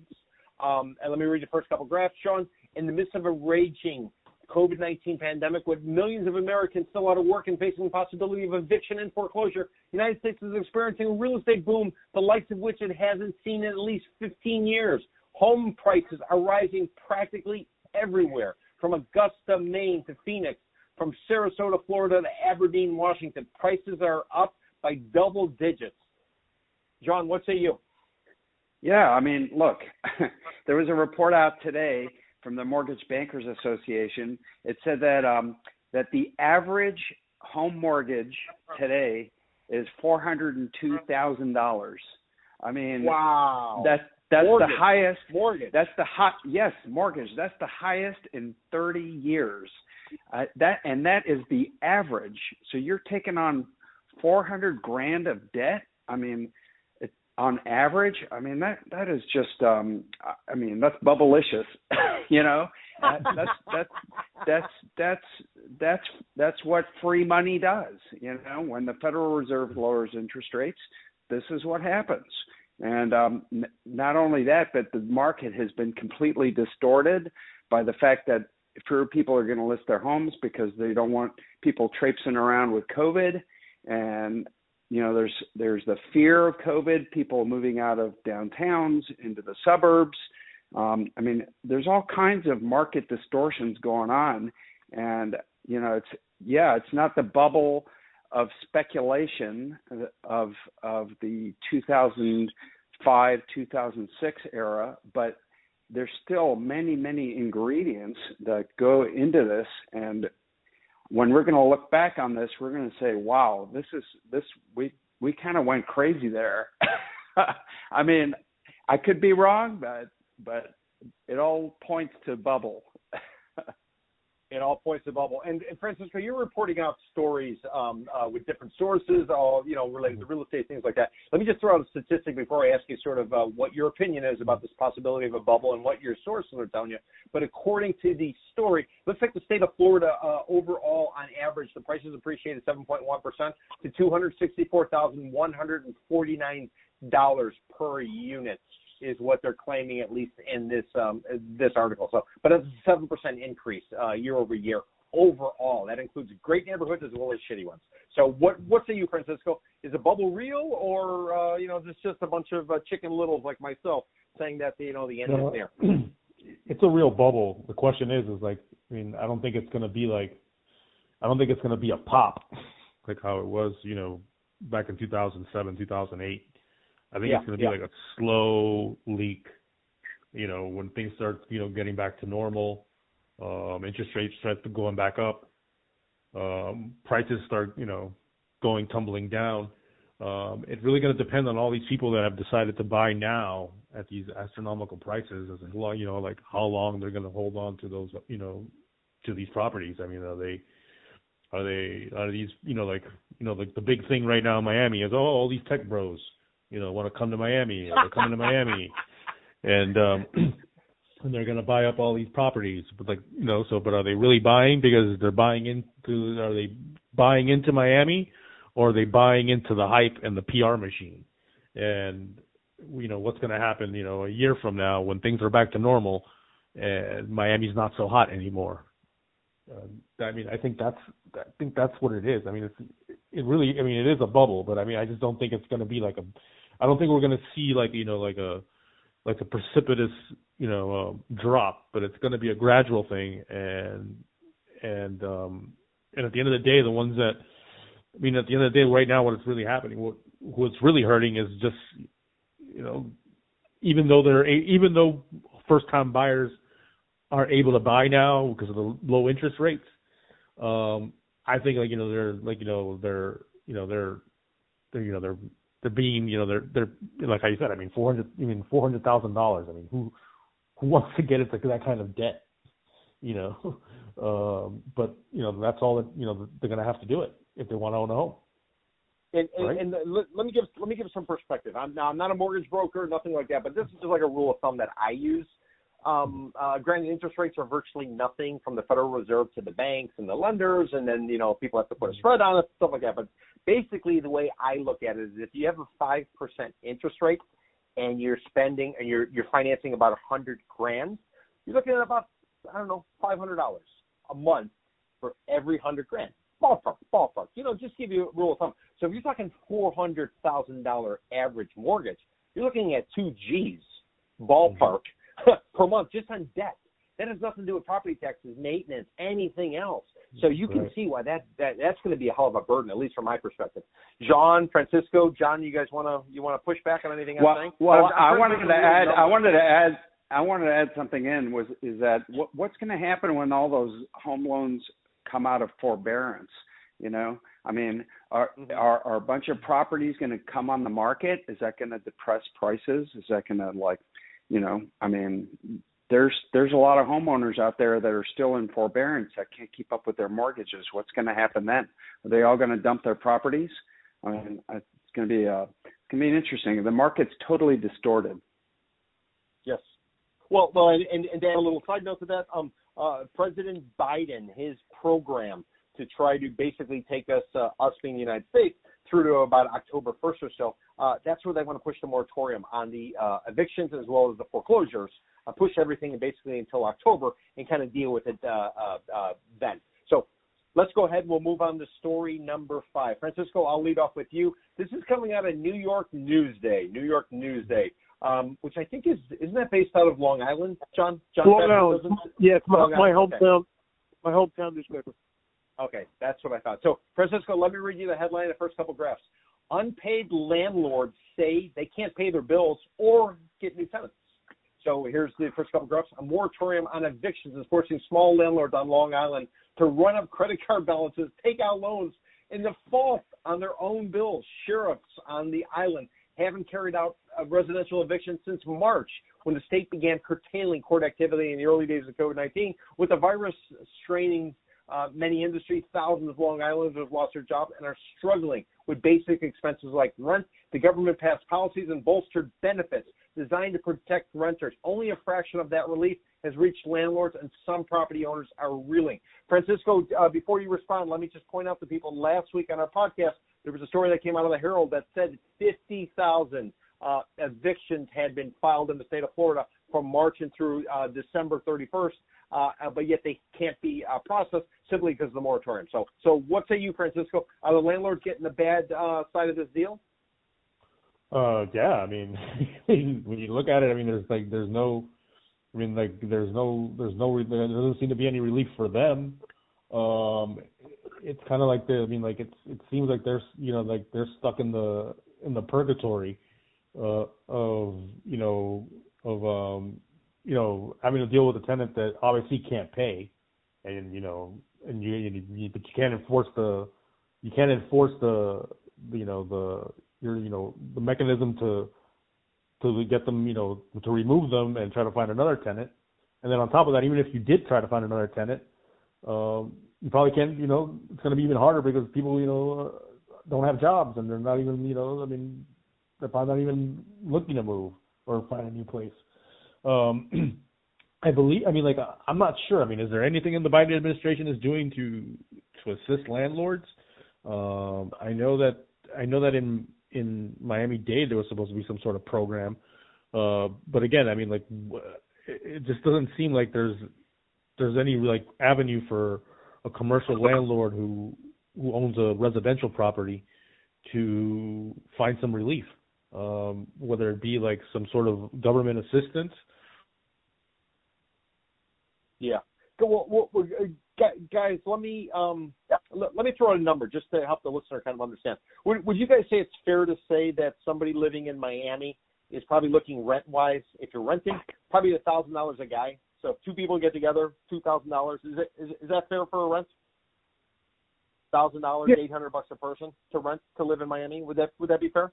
Um, and let me read the first couple graphs, Sean. In the midst of a raging COVID 19 pandemic, with millions of Americans still out of work and facing the possibility of eviction and foreclosure, the United States is experiencing a real estate boom, the likes of which it hasn't seen in at least 15 years. Home prices are rising practically everywhere, from Augusta, Maine to Phoenix, from Sarasota, Florida to Aberdeen, Washington. Prices are up by double digits. John, what say you? Yeah, I mean, look, (laughs) there was a report out today from the Mortgage Bankers Association. It said that um, that the average home mortgage today is four hundred and two thousand dollars. I mean, wow, that's that's mortgage. the highest mortgage. That's the hot yes mortgage. That's the highest in 30 years. Uh, that and that is the average. So you're taking on 400 grand of debt. I mean, it, on average. I mean that that is just. um I mean that's bubblicious. (laughs) you know, that, that's that's that's that's that's that's what free money does. You know, when the Federal Reserve lowers interest rates, this is what happens. And um, n- not only that, but the market has been completely distorted by the fact that fewer people are going to list their homes because they don't want people traipsing around with COVID. And you know, there's there's the fear of COVID, people moving out of downtowns into the suburbs. Um, I mean, there's all kinds of market distortions going on, and you know, it's yeah, it's not the bubble of speculation of of the 2005 2006 era, but there's still many many ingredients that go into this, and when we're going to look back on this, we're going to say, "Wow, this is this we we kind of went crazy there." (laughs) I mean, I could be wrong, but but it all points to bubble. (laughs) it all points to bubble. And, and Francisco, you're reporting out stories um, uh, with different sources, all you know, related to real estate, things like that. Let me just throw out a statistic before I ask you sort of uh, what your opinion is about this possibility of a bubble and what your sources are telling you. But according to the story, looks like the state of Florida uh, overall, on average, the prices appreciated 7.1 percent to 264,149 dollars per unit is what they're claiming, at least in this um, this article. So, but it's a seven percent increase uh, year over year overall. That includes great neighborhoods as well as shitty ones. So what what say you, Francisco? Is a bubble real, or uh, you know, is this just a bunch of uh, chicken littles like myself saying that you know the end No, is there? (clears throat) it's a real bubble. The question is, is like, I mean, I don't think it's going to be like, I don't think it's going to be a pop, (laughs) like how it was, you know, back in 2007, 2008. I think Yeah, it's going to be yeah. like a slow leak, you know, when things start, you know, getting back to normal, um, interest rates start going back up, um, prices start, you know, going tumbling down. Um, it's really going to depend on all these people that have decided to buy now at these astronomical prices, as long, you know, like how long they're going to hold on to those, you know, to these properties. I mean, are they, are they, are these, you know, like, you know, like the big thing right now in Miami is, oh, all these tech bros, you know, want to come to Miami, or they're coming to Miami, (laughs) and um, (clears throat) and they're going to buy up all these properties. But like, you know, so but are they really buying because they're buying into? Are they buying into Miami, or are they buying into the hype and the PR machine? And you know, what's going to happen? You know, a year from now when things are back to normal, and Miami's not so hot anymore. Uh, I mean, I think that's I think that's what it is. I mean, it's it really. I mean, it is a bubble, but I mean, I just don't think it's going to be like a. I don't think we're going to see like you know like a like a precipitous you know um, drop, but it's going to be a gradual thing, and and um and at the end of the day, the ones that I mean, at the end of the day, right now, what's really happening, what what's really hurting is just you know, even though they're even though first time buyers are able to buy now because of the low interest rates, um, I think like you know they're like you know they're you know they're they're you know they're they're being you know they're they're like you said I mean four hundred I mean four hundred thousand dollars I mean who who wants to get into that kind of debt you know (laughs) um, but you know that's all that you know they're going to have to do it if they want to own a home And, and, Right. and let, let me give let me give some perspective. I'm now I'm not a mortgage broker, nothing like that, but this is just like a rule of thumb that I use. Um, uh, granted, interest rates are virtually nothing from the Federal Reserve to the banks and the lenders, and then you know people have to put a spread on it, stuff like that. But basically, the way I look at it is, if you have a five percent interest rate and you're spending and you're you're financing about a hundred grand, you're looking at about I don't know five hundred dollars a month for every hundred grand. Ballpark, ballpark. You know, just give you a rule of thumb. So if you're talking four hundred thousand dollar average mortgage, you're looking at two G's ballpark (laughs) per month just on debt. That has nothing to do with property taxes, maintenance, anything else. So you can Right. see why that, that that's going to be a hell of a burden, at least from my perspective. John, Francisco, John, you guys want to you want to push back on anything Well, well, I'm- I'm I wanted to add. I wanted to add. I wanted to add something in. Was is that what, what's going to happen when all those home loans come out of forbearance? You know, I mean, are Mhm. are, are a bunch of properties going to come on the market? Is that going to depress prices? Is that going to like, you know, I mean, there's there's a lot of homeowners out there that are still in forbearance that can't keep up with their mortgages. What's going to happen then? Are they all going to dump their properties? I mean, it's going to be a it's going to be interesting. The market's totally distorted. Yes. Well, well, and, and, and Dan, a little side note to that. Um, uh, President Biden, his program to try to basically take us, uh, us being the United States, through to about October 1st or so. Uh, that's where they want to push the moratorium on the uh, evictions as well as the foreclosures. Uh, push everything basically until October and kind of deal with it uh, uh, uh, then. So let's go ahead. And we'll move on to story number five. Francisco, I'll lead off with you. This is coming out of New York Newsday. New York Newsday um, which I think is isn't that based out of Long Island, John? John Long Island. Yeah, my, Long my Island, okay. hometown, my hometown newspaper. Okay, that's what I thought. So, Francisco, let me read you the headline, the first couple graphs. Unpaid landlords say they can't pay their bills or get new tenants. So here's the first couple graphs. A moratorium on evictions is forcing small landlords on Long Island to run up credit card balances, take out loans, and default on their own bills. Sheriffs on the island haven't carried out a residential eviction since March, when the state began curtailing court activity in the early days of COVID-19, with the virus straining uh, many industries. Thousands of Long Islanders have lost their jobs and are struggling with basic expenses like rent. The government passed policies and bolstered benefits designed to protect renters. Only a fraction of that relief has reached landlords, and some property owners are reeling. Francisco, uh, before you respond, let me just point out to people last week on our podcast, there was a story that came out of the Herald that said 50,000 uh, evictions had been filed in the state of Florida from March and through uh, December 31st. Uh, but yet they can't be uh, processed simply because of the moratorium. So, so what say you, Francisco? Are the landlords getting the bad uh, side of this deal? Uh, yeah. I mean, (laughs) when you look at it, I mean, there's like there's no, I mean, like there's no there's no there doesn't seem to be any relief for them. Um, it's kind of like the, I mean, like it's it seems like they're you know like they're stuck in the in the purgatory uh, of you know of um you know having to deal with a tenant that obviously can't pay, and you know and you, you, you but you can't enforce the you can't enforce the you know the your you know the mechanism to to get them you know to remove them and try to find another tenant, and then on top of that, even if you did try to find another tenant, um, you probably can't you know it's going to be even harder because people you know uh, don't have jobs and they're not even you know I mean they're probably not even looking to move or find a new place. Um, (clears throat) I believe. I mean, like I'm not sure. I mean, is there anything in the Biden administration is doing to to assist landlords? Um, I know that I know that in in Miami Dade there was supposed to be some sort of program, uh, but again, I mean, like it just doesn't seem like there's there's any like avenue for a commercial landlord who who owns a residential property to find some relief, um, whether it be like some sort of government assistance yeah. Well, well, well, uh, guys, let me um, let, let, me throw out a number just to help the listener kind of understand. Would, would you guys say it's fair to say that somebody living in Miami is probably looking rent wise? If you're renting, probably a thousand dollars a guy. So if two people get together, two thousand dollars. Is it is, is that fair for a rent? Thousand dollars, eight hundred bucks a person to rent to live in Miami. Would that would that be fair?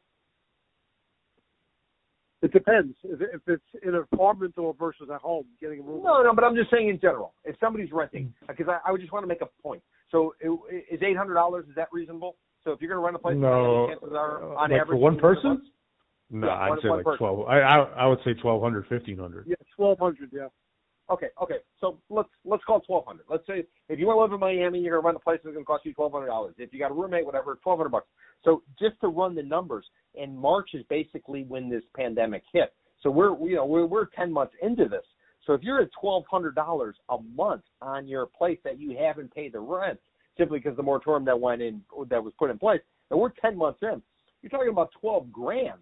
It depends if, if it's in an apartment or versus a home, getting a room. No, no, but I'm just saying in general. If somebody's renting, mm. because I, I would just want to make a point. So is eight hundred dollars is that reasonable? So if you're going to rent a place, no, chances are on like average for one person. No, yeah, I'd one, say one like person. twelve. I, I I would say twelve hundred, fifteen hundred. Yeah, twelve hundred. Yeah. Okay, okay. So let's let's call twelve hundred. Let's say if you want to live in Miami, you're gonna rent a place that's gonna cost you twelve hundred dollars. If you got a roommate, whatever, twelve hundred bucks. So just to run the numbers, and March is basically when this pandemic hit. So we're you know we're we're ten months into this. So if you're at twelve hundred dollars a month on your place that you haven't paid the rent simply because the moratorium that went in that was put in place, and we're ten months in, you're talking about twelve grand.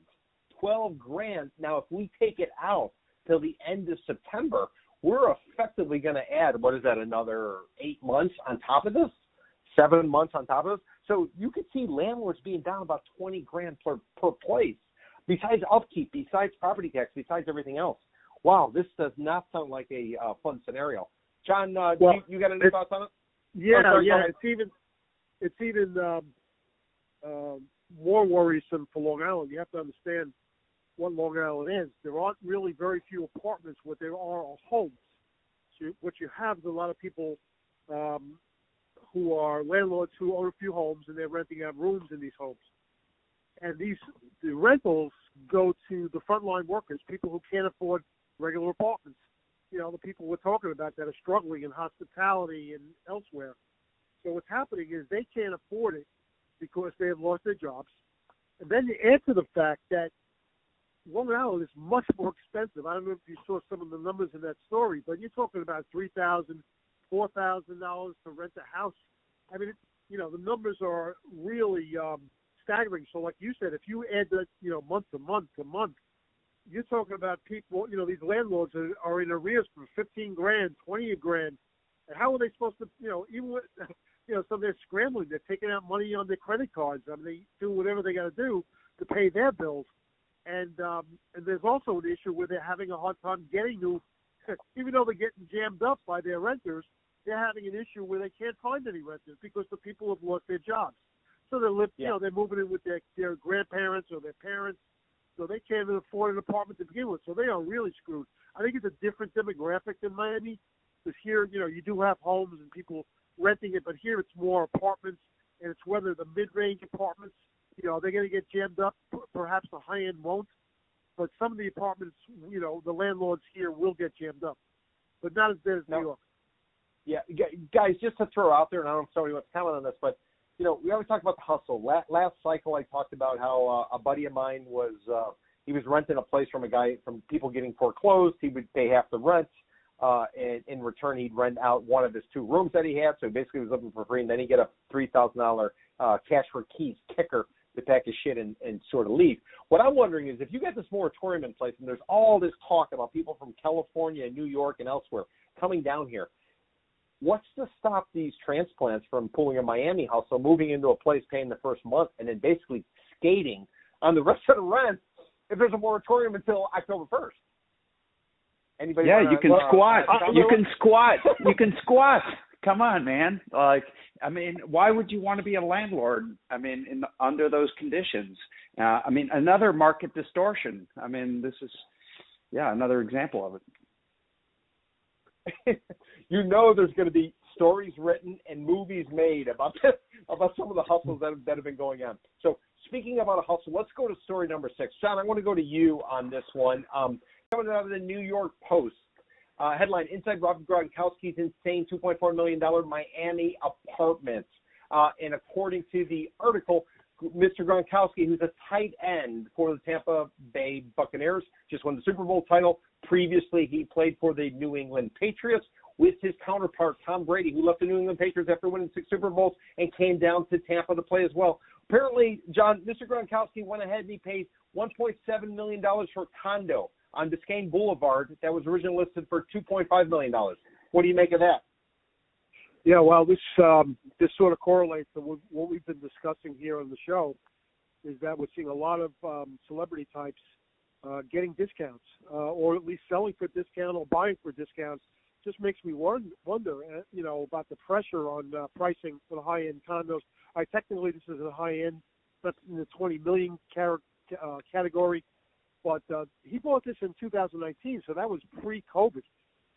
Twelve grand. Now if we take it out till the end of September, we're effectively going to add what is that another eight months on top of this, seven months on top of this. So you could see landlords being down about twenty grand per per place besides upkeep, besides property tax, besides everything else. Wow, this does not sound like a uh, fun scenario. John, uh, well, you, you, got any thoughts on it? Yeah, sorry, yeah. It's even it's even um, uh, more worrisome for Long Island. You have to understand what Long Island is. There aren't really very few apartments, what there are are homes. So what you have is a lot of people um, who are landlords who own a few homes and they're renting out rooms in these homes and these the rentals go to the frontline workers, people who can't afford regular apartments. You know, the people we're talking about that are struggling in hospitality and elsewhere. So what's happening is they can't afford it because they have lost their jobs. And then you add to the fact that Long Island is much more expensive. I don't know if you saw some of the numbers in that story, but you're talking about three thousand, four thousand dollars to rent a house. I mean, it, you know, the numbers are really um, staggering. So, like you said, if you add that, you know, month to month to month, you're talking about people. You know, these landlords are, are in arrears for fifteen grand, twenty grand. And how are they supposed to, you know, even with, (laughs) you know, so they're scrambling. They're taking out money on their credit cards. I mean, they do whatever they got to do to pay their bills. And um, and there's also an issue where they're having a hard time getting new, (laughs) even though they're getting jammed up by their renters. They're having an issue where they can't find any renters because the people have lost their jobs. So they're live, yeah. you know, they're moving in with their their grandparents or their parents, so they can't even afford an apartment to begin with. So they are really screwed. I think it's a different demographic than Miami, because here, you know, you do have homes and people renting it, but here it's more apartments, and it's whether the mid-range apartments, you know, they're going to get jammed up. Perhaps the high end won't, but some of the apartments, you know, the landlords here will get jammed up, but not as bad as no. New York. Yeah, guys, just to throw out there, and I don't know if somebody wants to comment on this, but you know, we always talk about the hustle. Last, last cycle, I talked about how uh, a buddy of mine was uh, he was renting a place from a guy from people getting foreclosed. He would pay half the rent. Uh, and in return, he'd rent out one of his two rooms that he had. So he basically was living for free. And then he get a three thousand dollar uh, cash for keys kicker to pack his shit and, and sort of leave. What I'm wondering is if you get this moratorium in place and there's all this talk about people from California and New York and elsewhere coming down here, what's to stop these transplants from pulling a Miami house, so moving into a place, paying the first month, and then basically skating on the (laughs) rest of the rent if there's a moratorium until October 1st? Anybody yeah, wanna, you can uh, squat. uh, you can squat. You can squat. (laughs) Come on, man. Like, I mean, why would you want to be a landlord? I mean, in under those conditions. Uh, I mean, another market distortion. I mean, this is, yeah, another example of it. (laughs) you know, there's going to be stories written and movies made about this, about some of the hustles that have, that have been going on. So, speaking about a hustle, let's go to story number six. John, I want to go to you on this one. Um, coming out of the New York Post. Uh, headline: Inside Rob Gronkowski's insane 2.4 million dollar Miami apartment. Uh, and according to the article, Mr. Gronkowski, who's a tight end for the Tampa Bay Buccaneers, just won the Super Bowl title. Previously, he played for the New England Patriots with his counterpart Tom Brady, who left the New England Patriots after winning six Super Bowls and came down to Tampa to play as well. Apparently, John, Mr. Gronkowski went ahead and he paid 1.7 million dollars for a condo on Biscayne Boulevard that was originally listed for $2.5 million. What do you make of that? Yeah, well, this um, this sort of correlates to what we've been discussing here on the show. Is that we're seeing a lot of um, celebrity types uh, getting discounts, uh, or at least selling for discount or buying for discounts. Just makes me wonder, uh, you know, about the pressure on uh, pricing for the high-end condos. I technically this is a high-end, that's in the 20 million car- uh, category. But uh, he bought this in 2019, so that was pre-COVID.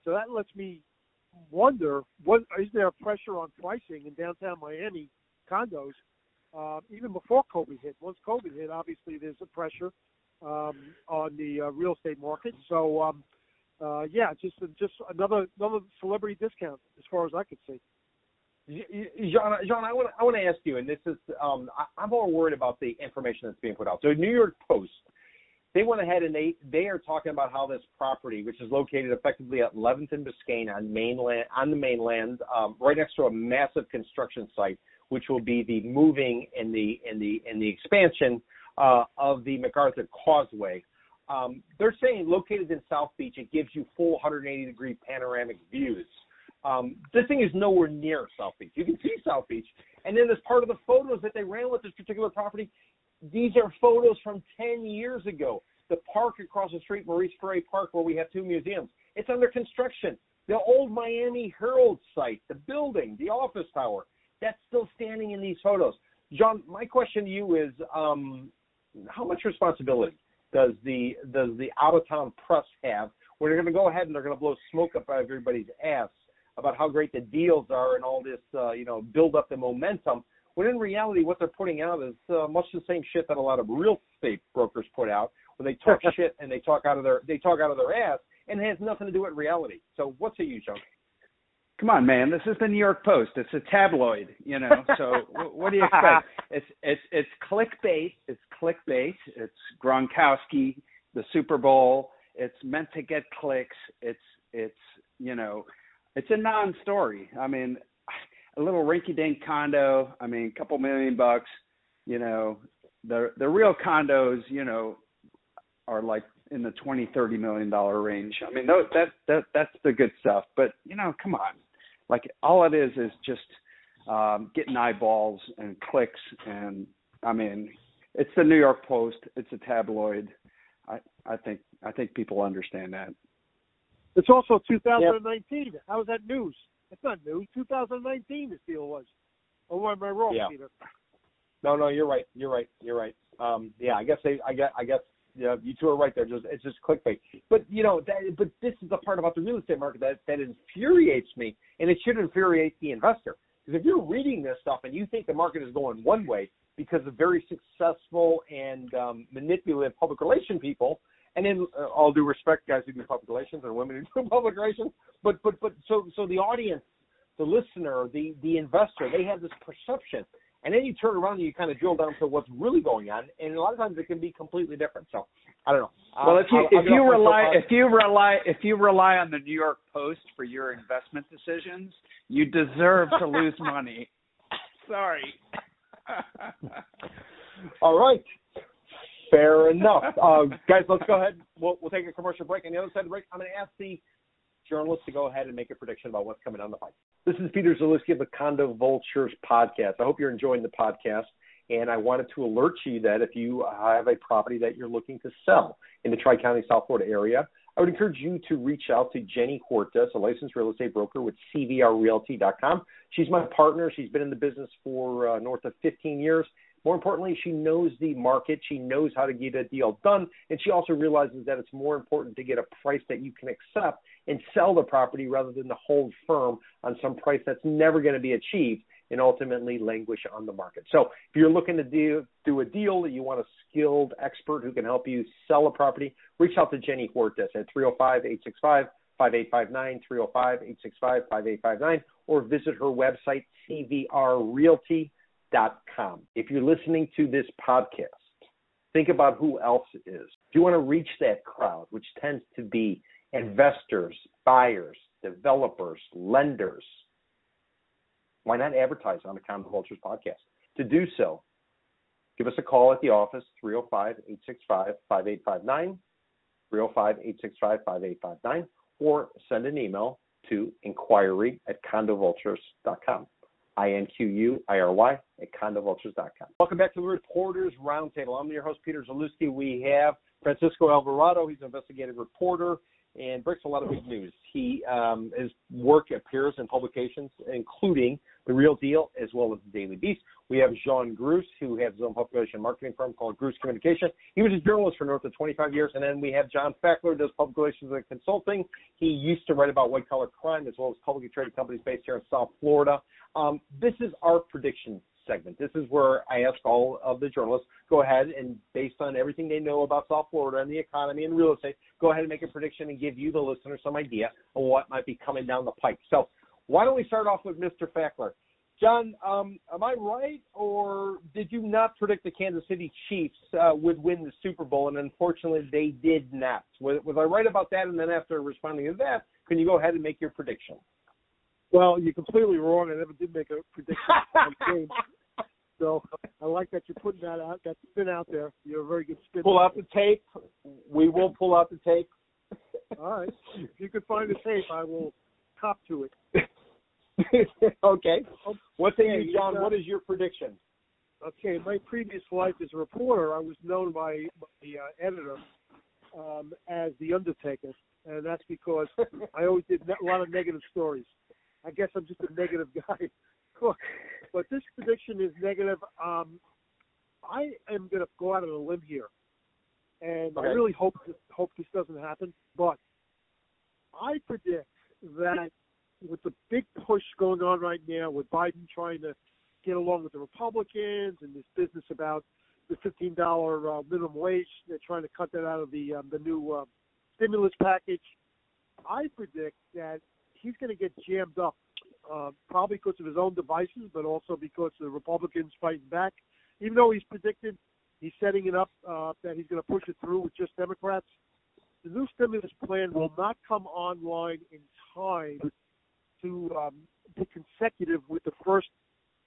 So that lets me wonder: what is there pressure on pricing in downtown Miami condos uh, even before COVID hit? Once COVID hit, obviously there's a pressure um, on the uh, real estate market. So um, uh, yeah, just just another another celebrity discount as far as I could see. John, John, I want I want to ask you, and this is um, I, I'm more worried about the information that's being put out. So, New York Post they went ahead and they they are talking about how this property, which is located effectively at 11th and Biscayne on mainland on the mainland, um, right next to a massive construction site, which will be the moving and the and the and the expansion uh, of the MacArthur Causeway. Um, they're saying located in South Beach, it gives you full 180 degree panoramic views. Um, this thing is nowhere near South Beach. You can see South Beach, and then as part of the photos that they ran with this particular property, these are photos from 10 years ago. The park across the street, Maurice Ferre Park, where we have two museums, it's under construction. The old Miami Herald site, the building, the office tower, that's still standing in these photos. John, my question to you is, um, how much responsibility does the does the out of town press have when they're going to go ahead and they're going to blow smoke up everybody's ass about how great the deals are and all this, uh, you know, build up the momentum when in reality, what they're putting out is uh, much the same shit that a lot of real estate brokers put out, where they talk (laughs) shit and they talk out of their they talk out of their ass, and it has nothing to do with reality. So, what's a you, John? Come on, man. This is the New York Post. It's a tabloid, you know. So (laughs) what do you expect? It's it's it's clickbait. It's clickbait. It's Gronkowski, the Super Bowl. It's meant to get clicks. It's it's you know, it's a non-story. I mean, a little rinky-dink condo. I mean, a couple million bucks. You know, the the real condos, you know, are like in the twenty thirty million dollar range. I mean, that that that's the good stuff. But you know, come on, like all it is is just um, getting eyeballs and clicks. And I mean, it's the New York Post. It's a tabloid. I I think I think people understand that. It's also 2019. Yep. How is that news? It's not new. 2019, this deal was. Or am I wrong, yeah. Peter? No, no, you're right. You're right. You're right. Um, yeah, I guess they, I guess, I guess, yeah, you two are right there. Just it's just clickbait. But you know, that, but this is the part about the real estate market that that infuriates me, and it should infuriate the investor. Because if you're reading this stuff and you think the market is going one way because of very successful and um, manipulative public relation people, and in uh, all due respect, guys who do public relations and women who do (laughs) public relations, but but but so so the audience, the listener, the the investor, they have this perception, and then you turn around and you kind of drill down to what's really going on, and a lot of times it can be completely different. So I don't know. Well, if you I'll, if I'll you rely if you rely if you rely on the New York Post for your investment decisions, you deserve to lose money. (laughs) Sorry. All right. Fair enough. Uh, guys, let's go ahead. We'll, we'll take a commercial break. On the other side of the break, I'm going to ask the journalists to go ahead and make a prediction about what's coming on the pipe. This is Peter Zalewski of the Condo Vultures podcast. I hope you're enjoying the podcast. And I wanted to alert you that if you have a property that you're looking to sell in the Tri County, South Florida area, I would encourage you to reach out to Jenny Hortas, a licensed real estate broker with CVRRealty.com. She's my partner. She's been in the business for uh, north of 15 years. More importantly, she knows the market. She knows how to get a deal done. And she also realizes that it's more important to get a price that you can accept and sell the property rather than to hold firm on some price that's never going to be achieved and ultimately languish on the market. So if you're looking to do, do a deal that you want a skilled expert who can help you sell a property, reach out to Jenny Hortas at 305-865 5859 305 865 5859 or visit her website cvrrealty.com. If you're listening to this podcast, think about who else is. If you want to reach that crowd, which tends to be investors, buyers, developers, lenders, why not advertise on the Condo Vultures podcast? To do so, give us a call at the office, 305 865 5859, 305 865 5859, or send an email to inquiry at condovultures.com. I N Q U I R Y at condovultures.com. Welcome back to the Reporters Roundtable. I'm your host, Peter Zalewski. We have Francisco Alvarado. He's an investigative reporter and breaks a lot of big news. He um, his work appears in publications, including The Real Deal as well as The Daily Beast. We have Jean Gruss, who has his own publication marketing firm called Gruss Communication. He was a journalist for north of 25 years, and then we have John Fackler, does public relations and consulting. He used to write about white collar crime as well as publicly traded companies based here in South Florida. Um, this is our prediction segment. This is where I ask all of the journalists go ahead and, based on everything they know about South Florida and the economy and real estate, go ahead and make a prediction and give you, the listener, some idea of what might be coming down the pike. So, why don't we start off with Mr. Fackler? John, um, am I right, or did you not predict the Kansas City Chiefs uh, would win the Super Bowl, and unfortunately they did not? Was, was I right about that? And then after responding to that, can you go ahead and make your prediction? Well, you're completely wrong. I never did make a prediction. (laughs) so I like that you're putting that out. That's been out there. You're a very good spin. Pull out the tape. We will pull out the tape. All right. If you can find the tape, I will cop to it. (laughs) (laughs) okay. What say you, John? Uh, what is your prediction? Okay, in my previous life as a reporter, I was known by the uh, editor um, as the Undertaker, and that's because (laughs) I always did a lot of negative stories. I guess I'm just a negative (laughs) guy. Cook. But this prediction is negative. Um, I am going to go out on a limb here, and okay. I really hope hope this doesn't happen. But I predict that with the big push going on right now, with Biden trying to get along with the Republicans and this business about the fifteen dollar uh, minimum wage, they're trying to cut that out of the um, the new uh, stimulus package. I predict that he's going to get jammed up, uh, probably because of his own devices, but also because the Republicans fighting back. Even though he's predicted he's setting it up uh, that he's going to push it through with just Democrats, the new stimulus plan will not come online in time to um, be consecutive with the first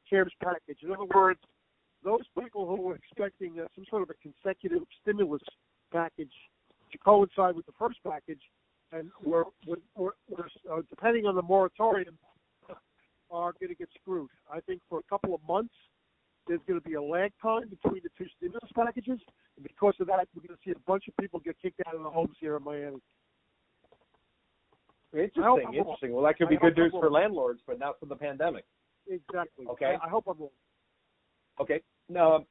CARES package. In other words, those people who were expecting uh, some sort of a consecutive stimulus package to coincide with the first package and we're, we're, we're, uh, depending on the moratorium, are going to get screwed. I think for a couple of months, there's going to be a lag time between the two stimulus packages, and because of that, we're going to see a bunch of people get kicked out of the homes here in Miami. Interesting, interesting. Well, that could be good news for landlords, but not for the pandemic. Exactly. Okay. I, I hope I'm wrong. Okay. Now,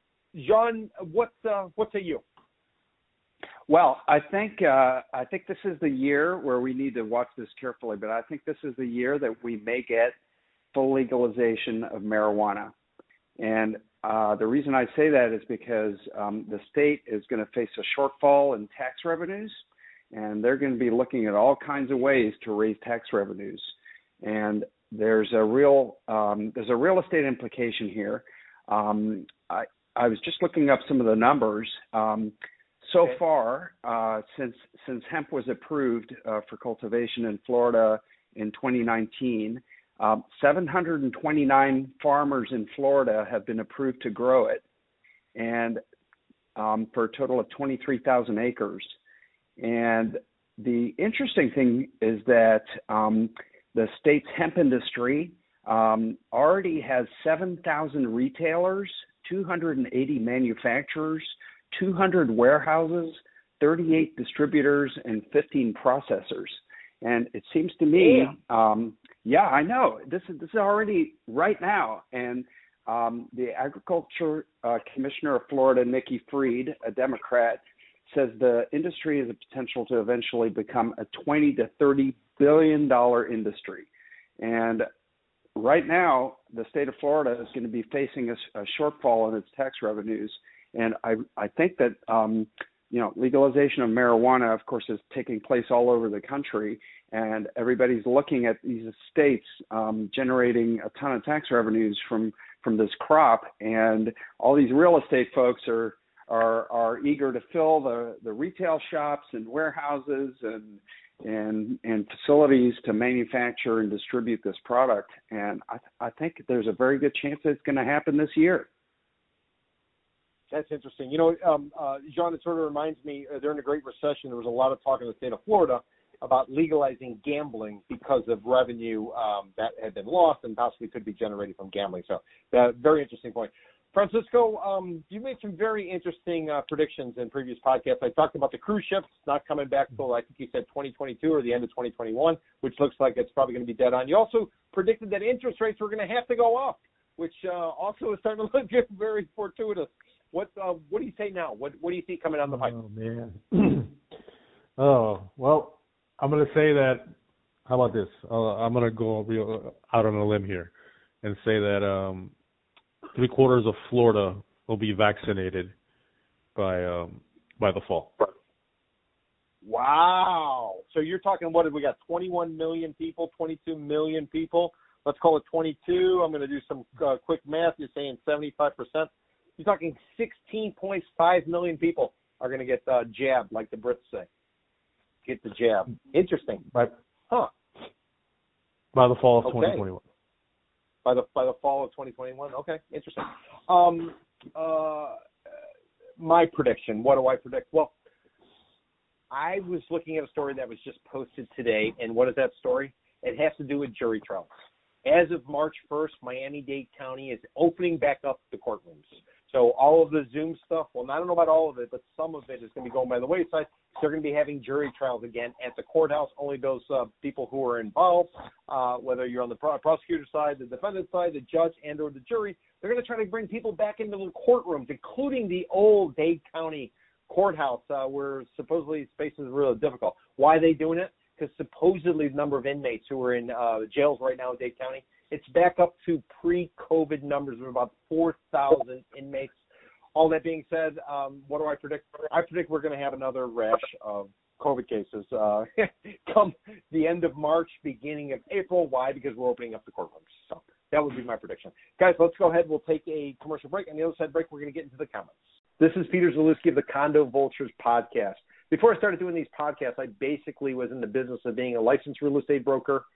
John, what uh, what say you? Well, I think uh, I think this is the year where we need to watch this carefully. But I think this is the year that we may get full legalization of marijuana, and uh, the reason I say that is because um, the state is going to face a shortfall in tax revenues, and they're going to be looking at all kinds of ways to raise tax revenues. And there's a real um, there's a real estate implication here. Um, I I was just looking up some of the numbers. Um, so okay. far, uh, since since hemp was approved uh, for cultivation in Florida in 2019, um, 729 farmers in Florida have been approved to grow it, and um, for a total of 23,000 acres. And the interesting thing is that um, the state's hemp industry um, already has 7,000 retailers, 280 manufacturers, 200 warehouses, 38 distributors, and 15 processors. And it seems to me, yeah, um, yeah I know this is this is already right now. And um, the Agriculture uh, Commissioner of Florida, Nikki Fried, a Democrat, says the industry has a potential to eventually become a 20 to 30 billion dollar industry. And right now, the state of Florida is going to be facing a, a shortfall in its tax revenues. And I, I think that, um, you know, legalization of marijuana, of course, is taking place all over the country, and everybody's looking at these states um, generating a ton of tax revenues from from this crop, and all these real estate folks are are are eager to fill the the retail shops and warehouses and and and facilities to manufacture and distribute this product. And I I think there's a very good chance that it's going to happen this year. That's interesting. You know, um, uh, John, it sort of reminds me uh, during the Great Recession, there was a lot of talk in the state of Florida about legalizing gambling because of revenue um, that had been lost and possibly could be generated from gambling. So, uh, very interesting point. Francisco, um, you made some very interesting uh, predictions in previous podcasts. I talked about the cruise ships not coming back until I think you said 2022 or the end of 2021, which looks like it's probably going to be dead on. You also predicted that interest rates were going to have to go up, which uh, also is starting to (laughs) look very fortuitous. What uh, what do you say now? What what do you see coming down the pipe? Oh man. (clears throat) oh well, I'm going to say that. How about this? Uh, I'm going to go real out on a limb here and say that um, three quarters of Florida will be vaccinated by um, by the fall. Wow! So you're talking what? Have we got 21 million people, 22 million people? Let's call it 22. I'm going to do some uh, quick math. You're saying 75 percent. You're talking 16.5 million people are going to get uh, jabbed, like the Brits say. Get the jab. Interesting. Right. Huh. By the fall of okay. 2021 by the by the fall of 2021. Okay, interesting. Um, uh, my prediction. What do I predict? Well, I was looking at a story that was just posted today, and what is that story? It has to do with jury trials. As of March 1st, Miami-Dade County is opening back up the courtrooms. So all of the Zoom stuff, well, I don't know about all of it, but some of it is going to be going by the wayside. They're going to be having jury trials again at the courthouse. Only those uh, people who are involved, uh, whether you're on the pro- prosecutor side, the defendant side, the judge, and or the jury, they're going to try to bring people back into the courtrooms, including the old Dade County courthouse, uh, where supposedly space is really difficult. Why are they doing it? Because supposedly the number of inmates who are in uh, jails right now in Dade County it's back up to pre-COVID numbers of about 4,000 inmates. All that being said, um, what do I predict? I predict we're going to have another rash of COVID cases uh, (laughs) come the end of March, beginning of April. Why? Because we're opening up the courtrooms. So that would be my prediction. Guys, let's go ahead. We'll take a commercial break. On the other side break, we're going to get into the comments. This is Peter Zalewski of the Condo Vultures podcast. Before I started doing these podcasts, I basically was in the business of being a licensed real estate broker –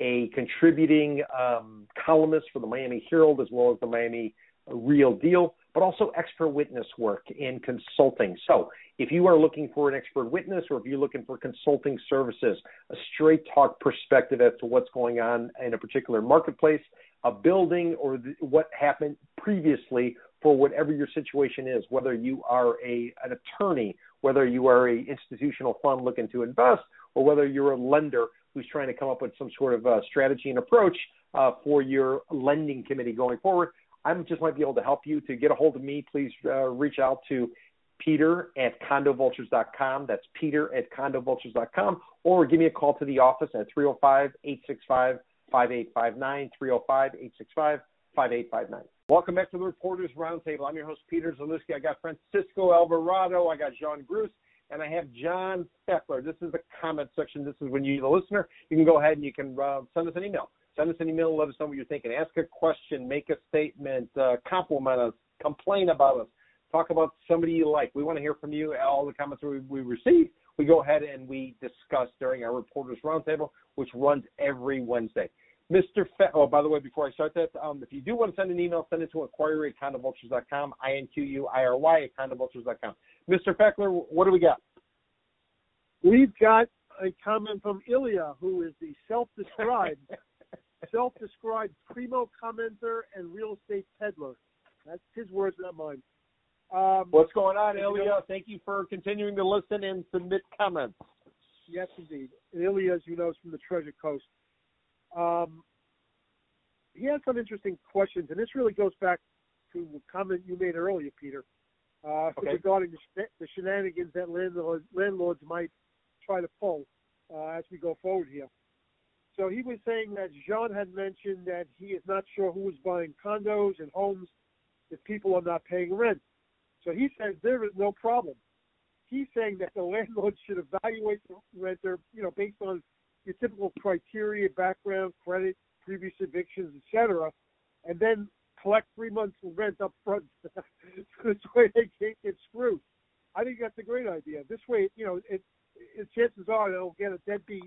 a contributing um, columnist for the Miami Herald as well as the Miami Real Deal, but also expert witness work in consulting. So, if you are looking for an expert witness or if you're looking for consulting services, a straight talk perspective as to what's going on in a particular marketplace, a building, or the, what happened previously for whatever your situation is, whether you are a an attorney, whether you are a institutional fund looking to invest, or whether you're a lender who's trying to come up with some sort of uh, strategy and approach uh, for your lending committee going forward. I just might be able to help you. To get a hold of me, please uh, reach out to Peter at condovultures.com. That's Peter at condovultures.com. Or give me a call to the office at 305 865 5859. 305 865 5859. Welcome back to the Reporters Roundtable. I'm your host, Peter Zalewski. I got Francisco Alvarado. I got John Gruss and I have John Fackler. This is the comment section. This is when you, the listener, you can go ahead and you can uh, send us an email. Send us an email. Let us know what you're thinking. Ask a question. Make a statement. Uh, compliment us. Complain about us. Talk about somebody you like. We want to hear from you. All the comments we, we receive, we go ahead and we discuss during our reporters roundtable, which runs every Wednesday. Mr. Fe- oh, by the way, before I start that, um, if you do want to send an email, send it to inquiry at condovultures.com, I-N-Q-U-I-R-Y at condovultures.com. Mr. Fackler, what do we got? We've got a comment from Ilya, who is the self-described, (laughs) self-described primo commenter and real estate peddler. That's his words, not mine. Um, What's going on, Ilya? Thank you for continuing to listen and submit comments. Yes, indeed. Ilya, as you know, is from the Treasure Coast. Um, he has some interesting questions, and this really goes back to the comment you made earlier, Peter, uh, Okay. regarding the, the shenanigans that landlords, landlords might try to pull uh, as we go forward here. So he was saying that Jean had mentioned that he is not sure who is buying condos and homes if people are not paying rent. So he says there is no problem. He's saying that the (laughs) landlord should evaluate the renter, you know, based on your typical criteria, background, credit, previous evictions, etc., and then collect three months of rent up front. (laughs) this way they can't get screwed. I think that's a great idea. This way, you know, it, it chances are they'll get a deadbeat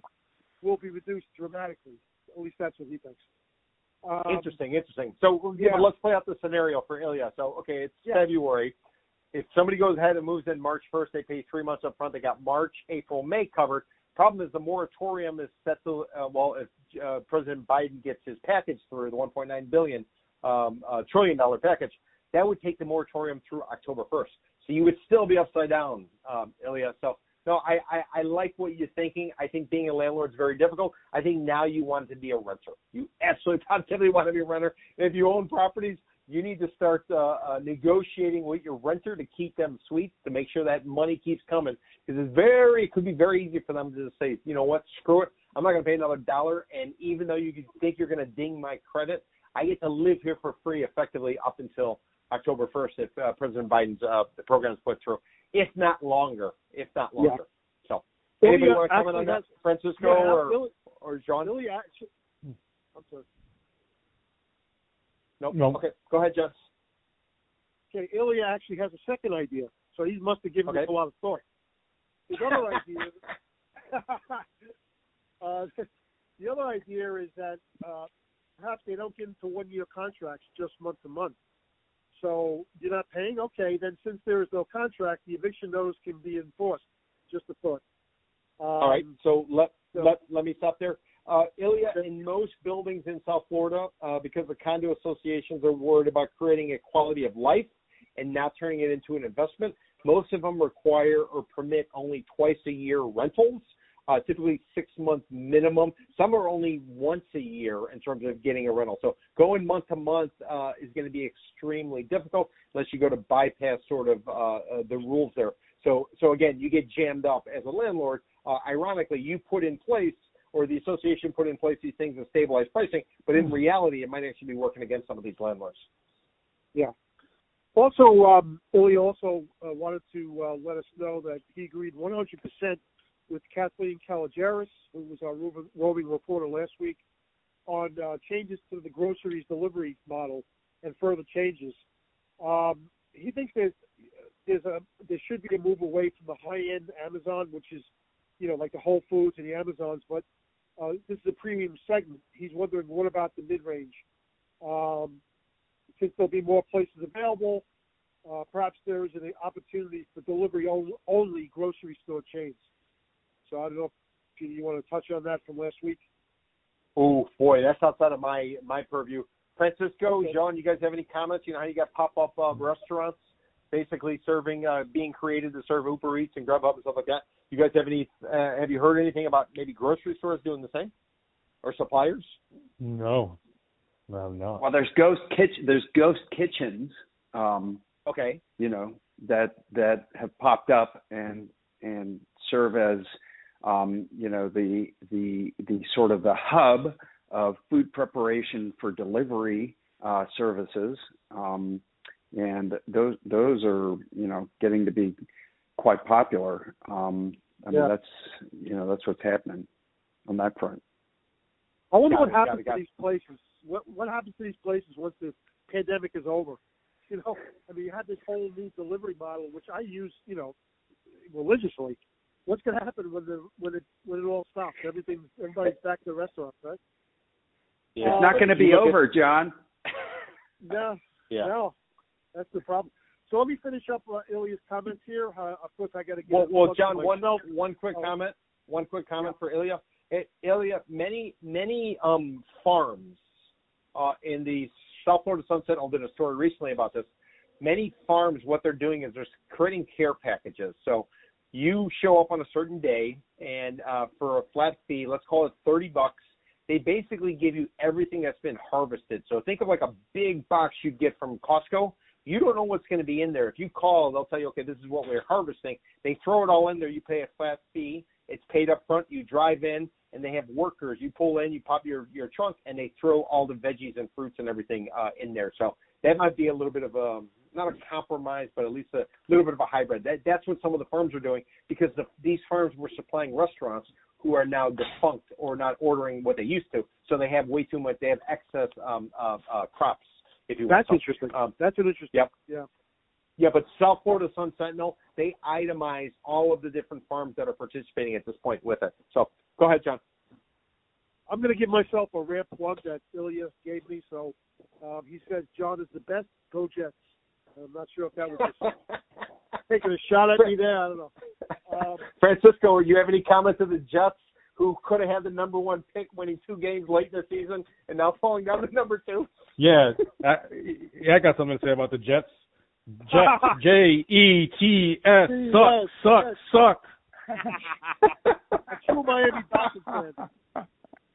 will be reduced dramatically. At least that's what he thinks. Um, interesting, interesting. So yeah. let's play out the scenario for Ilya. So okay, it's Yeah. February. If somebody goes ahead and moves in March 1st, they pay three months up front. They got March, April, May covered. Problem is the moratorium is set to uh, well, if uh, President Biden gets his package through the 1.9 billion um, uh, trillion dollar package, that would take the moratorium through October 1st. So you would still be upside down, um, Ilya. So no, I, I, I like what you're thinking. I think being a landlord is very difficult. I think now you want to be a renter. You absolutely positively want to be a renter. If you own properties, you need to start uh, uh, negotiating with your renter to keep them sweet, to make sure that money keeps coming. Because it's very, it could be very easy for them to just say, you know what, screw it. I'm not going to pay another dollar. And even though you think you're going to ding my credit, I get to live here for free effectively up until October 1st if uh, President Biden's uh, program is put through, if not longer, if not Yeah. longer. So, Ilya anybody want to comment on that, Francisco yeah, or, or John? Ilya actually, I'm sorry. Nope. No. Okay, go ahead, Jess. Okay, Ilya actually has a second idea, so he must have given Okay. this a lot of thought. His other (laughs) idea, (laughs) uh, (laughs) the other idea is that uh, perhaps they don't get into one-year contracts, just month to month. So you're not paying, okay? Then since there is no contract, the eviction notice can be enforced. Just a thought. Um, All right, so let so- let let me stop there. Uh, Ilya, in most buildings in South Florida, uh, because the condo associations are worried about creating a quality of life and not turning it into an investment, most of them require or permit only twice a year rentals, uh, typically six months minimum. Some are only once a year in terms of getting a rental. So going month to month uh, is going to be extremely difficult unless you go to bypass sort of uh, uh, the rules there. So, so again, you get jammed up as a landlord. Uh, ironically, you put in place, or the association put in place these things to stabilize pricing, but in reality, it might actually be working against some of these landlords. Yeah. Also, um, Billy also uh, wanted to uh, let us know that he agreed 100% with Kathleen Caligeris, who was our roving, roving reporter last week, on uh, changes to the groceries delivery model and further changes. Um, he thinks there's there's a there should be a move away from the high end Amazon, which is you know like the Whole Foods and the Amazons, but uh, this is a premium segment. He's wondering what about the mid range. Um, since there'll be more places available, uh, perhaps there is an opportunity for delivery only, grocery store chains. So I don't know if you, you want to touch on that from last week. Oh boy, that's outside of my my purview. Francisco, Okay. John, you guys have any comments? You know how you got pop up uh, restaurants, basically serving, uh, being created to serve Uber Eats and Grubhub and stuff like that. You guys have any? Uh, have you heard anything about maybe grocery stores doing the same, or suppliers? No, no, no. Well, there's ghost kitchen. There's ghost kitchens. Um, Okay. you know that that have popped up and and serve as um, you know the the the sort of the hub of food preparation for delivery uh, services um, and those those are you know getting to be quite popular. Um, I Yeah. mean, that's you know that's what's happening on that front. I wonder Got what it, happens it, got to these places. What what happens to these places once the pandemic is over? (laughs) You know, I mean, you had this whole new delivery model, which I use, you know, religiously. What's going to happen when the when it when it all stops? Everything, everybody's back to the restaurants, right? Yeah. it's not going to be look at- over, John. (laughs) No, Yeah. no, that's the problem. So let me finish up uh, Ilya's comments here. Uh, of course, I got to get. Well, well, John, one one quick Oh. comment. One quick comment for Ilya. Eh, Ilya, many many um farms uh, in the South Florida Sunset. I did a story recently about this. Many farms, what they're doing is they're creating care packages. So you show up on a certain day, and uh, for a flat fee, let's call it thirty bucks. They basically give you everything that's been harvested. So think of like a big box you'd get from Costco. You don't know what's going to be in there. If you call, they'll tell you, okay, this is what we're harvesting. They throw it all in there. You pay a flat fee. It's paid up front. You drive in, and they have workers. You pull in, you pop your your trunk, and they throw all the veggies and fruits and everything uh, in there. So that might be a little bit of a not a compromise, but at least a little bit of a hybrid. That that's what some of the farms are doing because the, these farms were supplying restaurants who are now defunct or not ordering what they used to. So they have way too much. They have excess um, uh, uh, crops. If you. That's interesting. Um, That's an interesting. Yep. Yeah. yeah, but South Florida Sun Sentinel, they itemize all of the different farms that are participating at this point with it. So go ahead, John. I'm going to give myself a rare plug that Ilya gave me. So um, he says John is the best. Go Jets. I'm not sure if that was (laughs) taking a shot at me there. I don't know. Um, Francisco, do you have any comments of the Jets who could have had the number one pick winning two games late in the season and now falling down to number two? Yeah, I, yeah, I got something to say about the Jets. Jets, (laughs) J E T S, suck, suck, suck. (laughs) a true Miami Dolphins fan.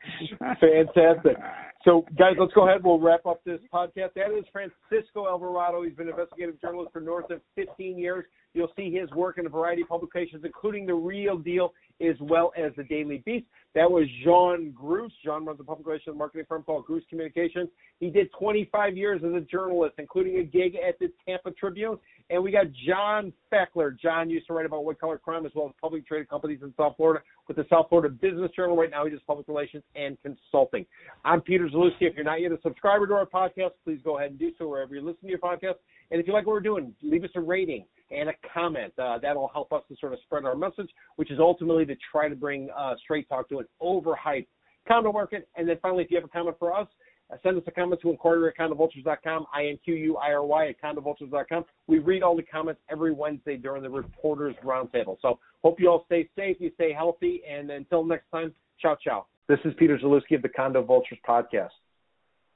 (laughs) Fantastic. So, guys, let's go ahead. We'll wrap up this podcast. That is Francisco Alvarado. He's been an investigative journalist for north of 15 years. You'll see his work in a variety of publications, including The Real Deal, as well as The Daily Beast. That was Jean Gruss. John runs a public relations marketing firm called Gruss Communications. He did 25 years as a journalist, including a gig at the Tampa Tribune. And we got John Fackler. John used to write about white collar crime as well as public traded companies in South Florida with the South Florida Business Journal. Right now, he does public relations and consulting. I'm Peter Zalewski. If you're not yet a subscriber to our podcast, please go ahead and do so wherever you listen to your podcast. And if you like what we're doing, leave us a rating and a comment. Uh, that'll help us to sort of spread our message, which is ultimately to try to bring uh, straight talk to an overhyped condo market. And then finally, if you have a comment for us, Uh, send us a comment to inquiry at condovultures.com, I-N-Q-U-I-R-Y at condovultures.com. We read all the comments every Wednesday during the Reporters Roundtable. So hope you all stay safe, you stay healthy, and until next time, ciao, ciao. This is Peter Zalewski of the Condo Vultures podcast.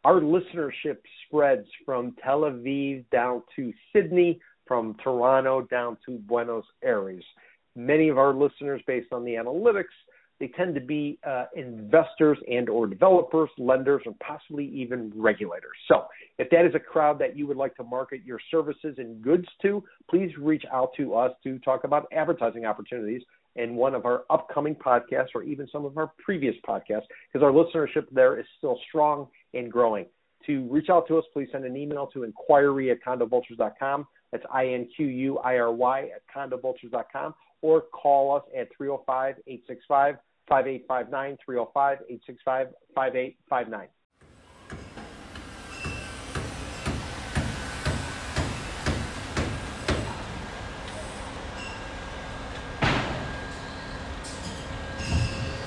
Our listenership spreads from Tel Aviv down to Sydney, from Toronto down to Buenos Aires. Many of our listeners, based on the analytics, they tend to be uh, investors and or developers, lenders, and possibly even regulators. So if that is a crowd that you would like to market your services and goods to, please reach out to us to talk about advertising opportunities in one of our upcoming podcasts or even some of our previous podcasts because our listenership there is still strong and growing. To reach out to us, please send an email to inquiry at condovultures.com. That's I-N-Q-U-I-R-Y at condovultures.com or call us at 305-865-5859, 305-865-5859.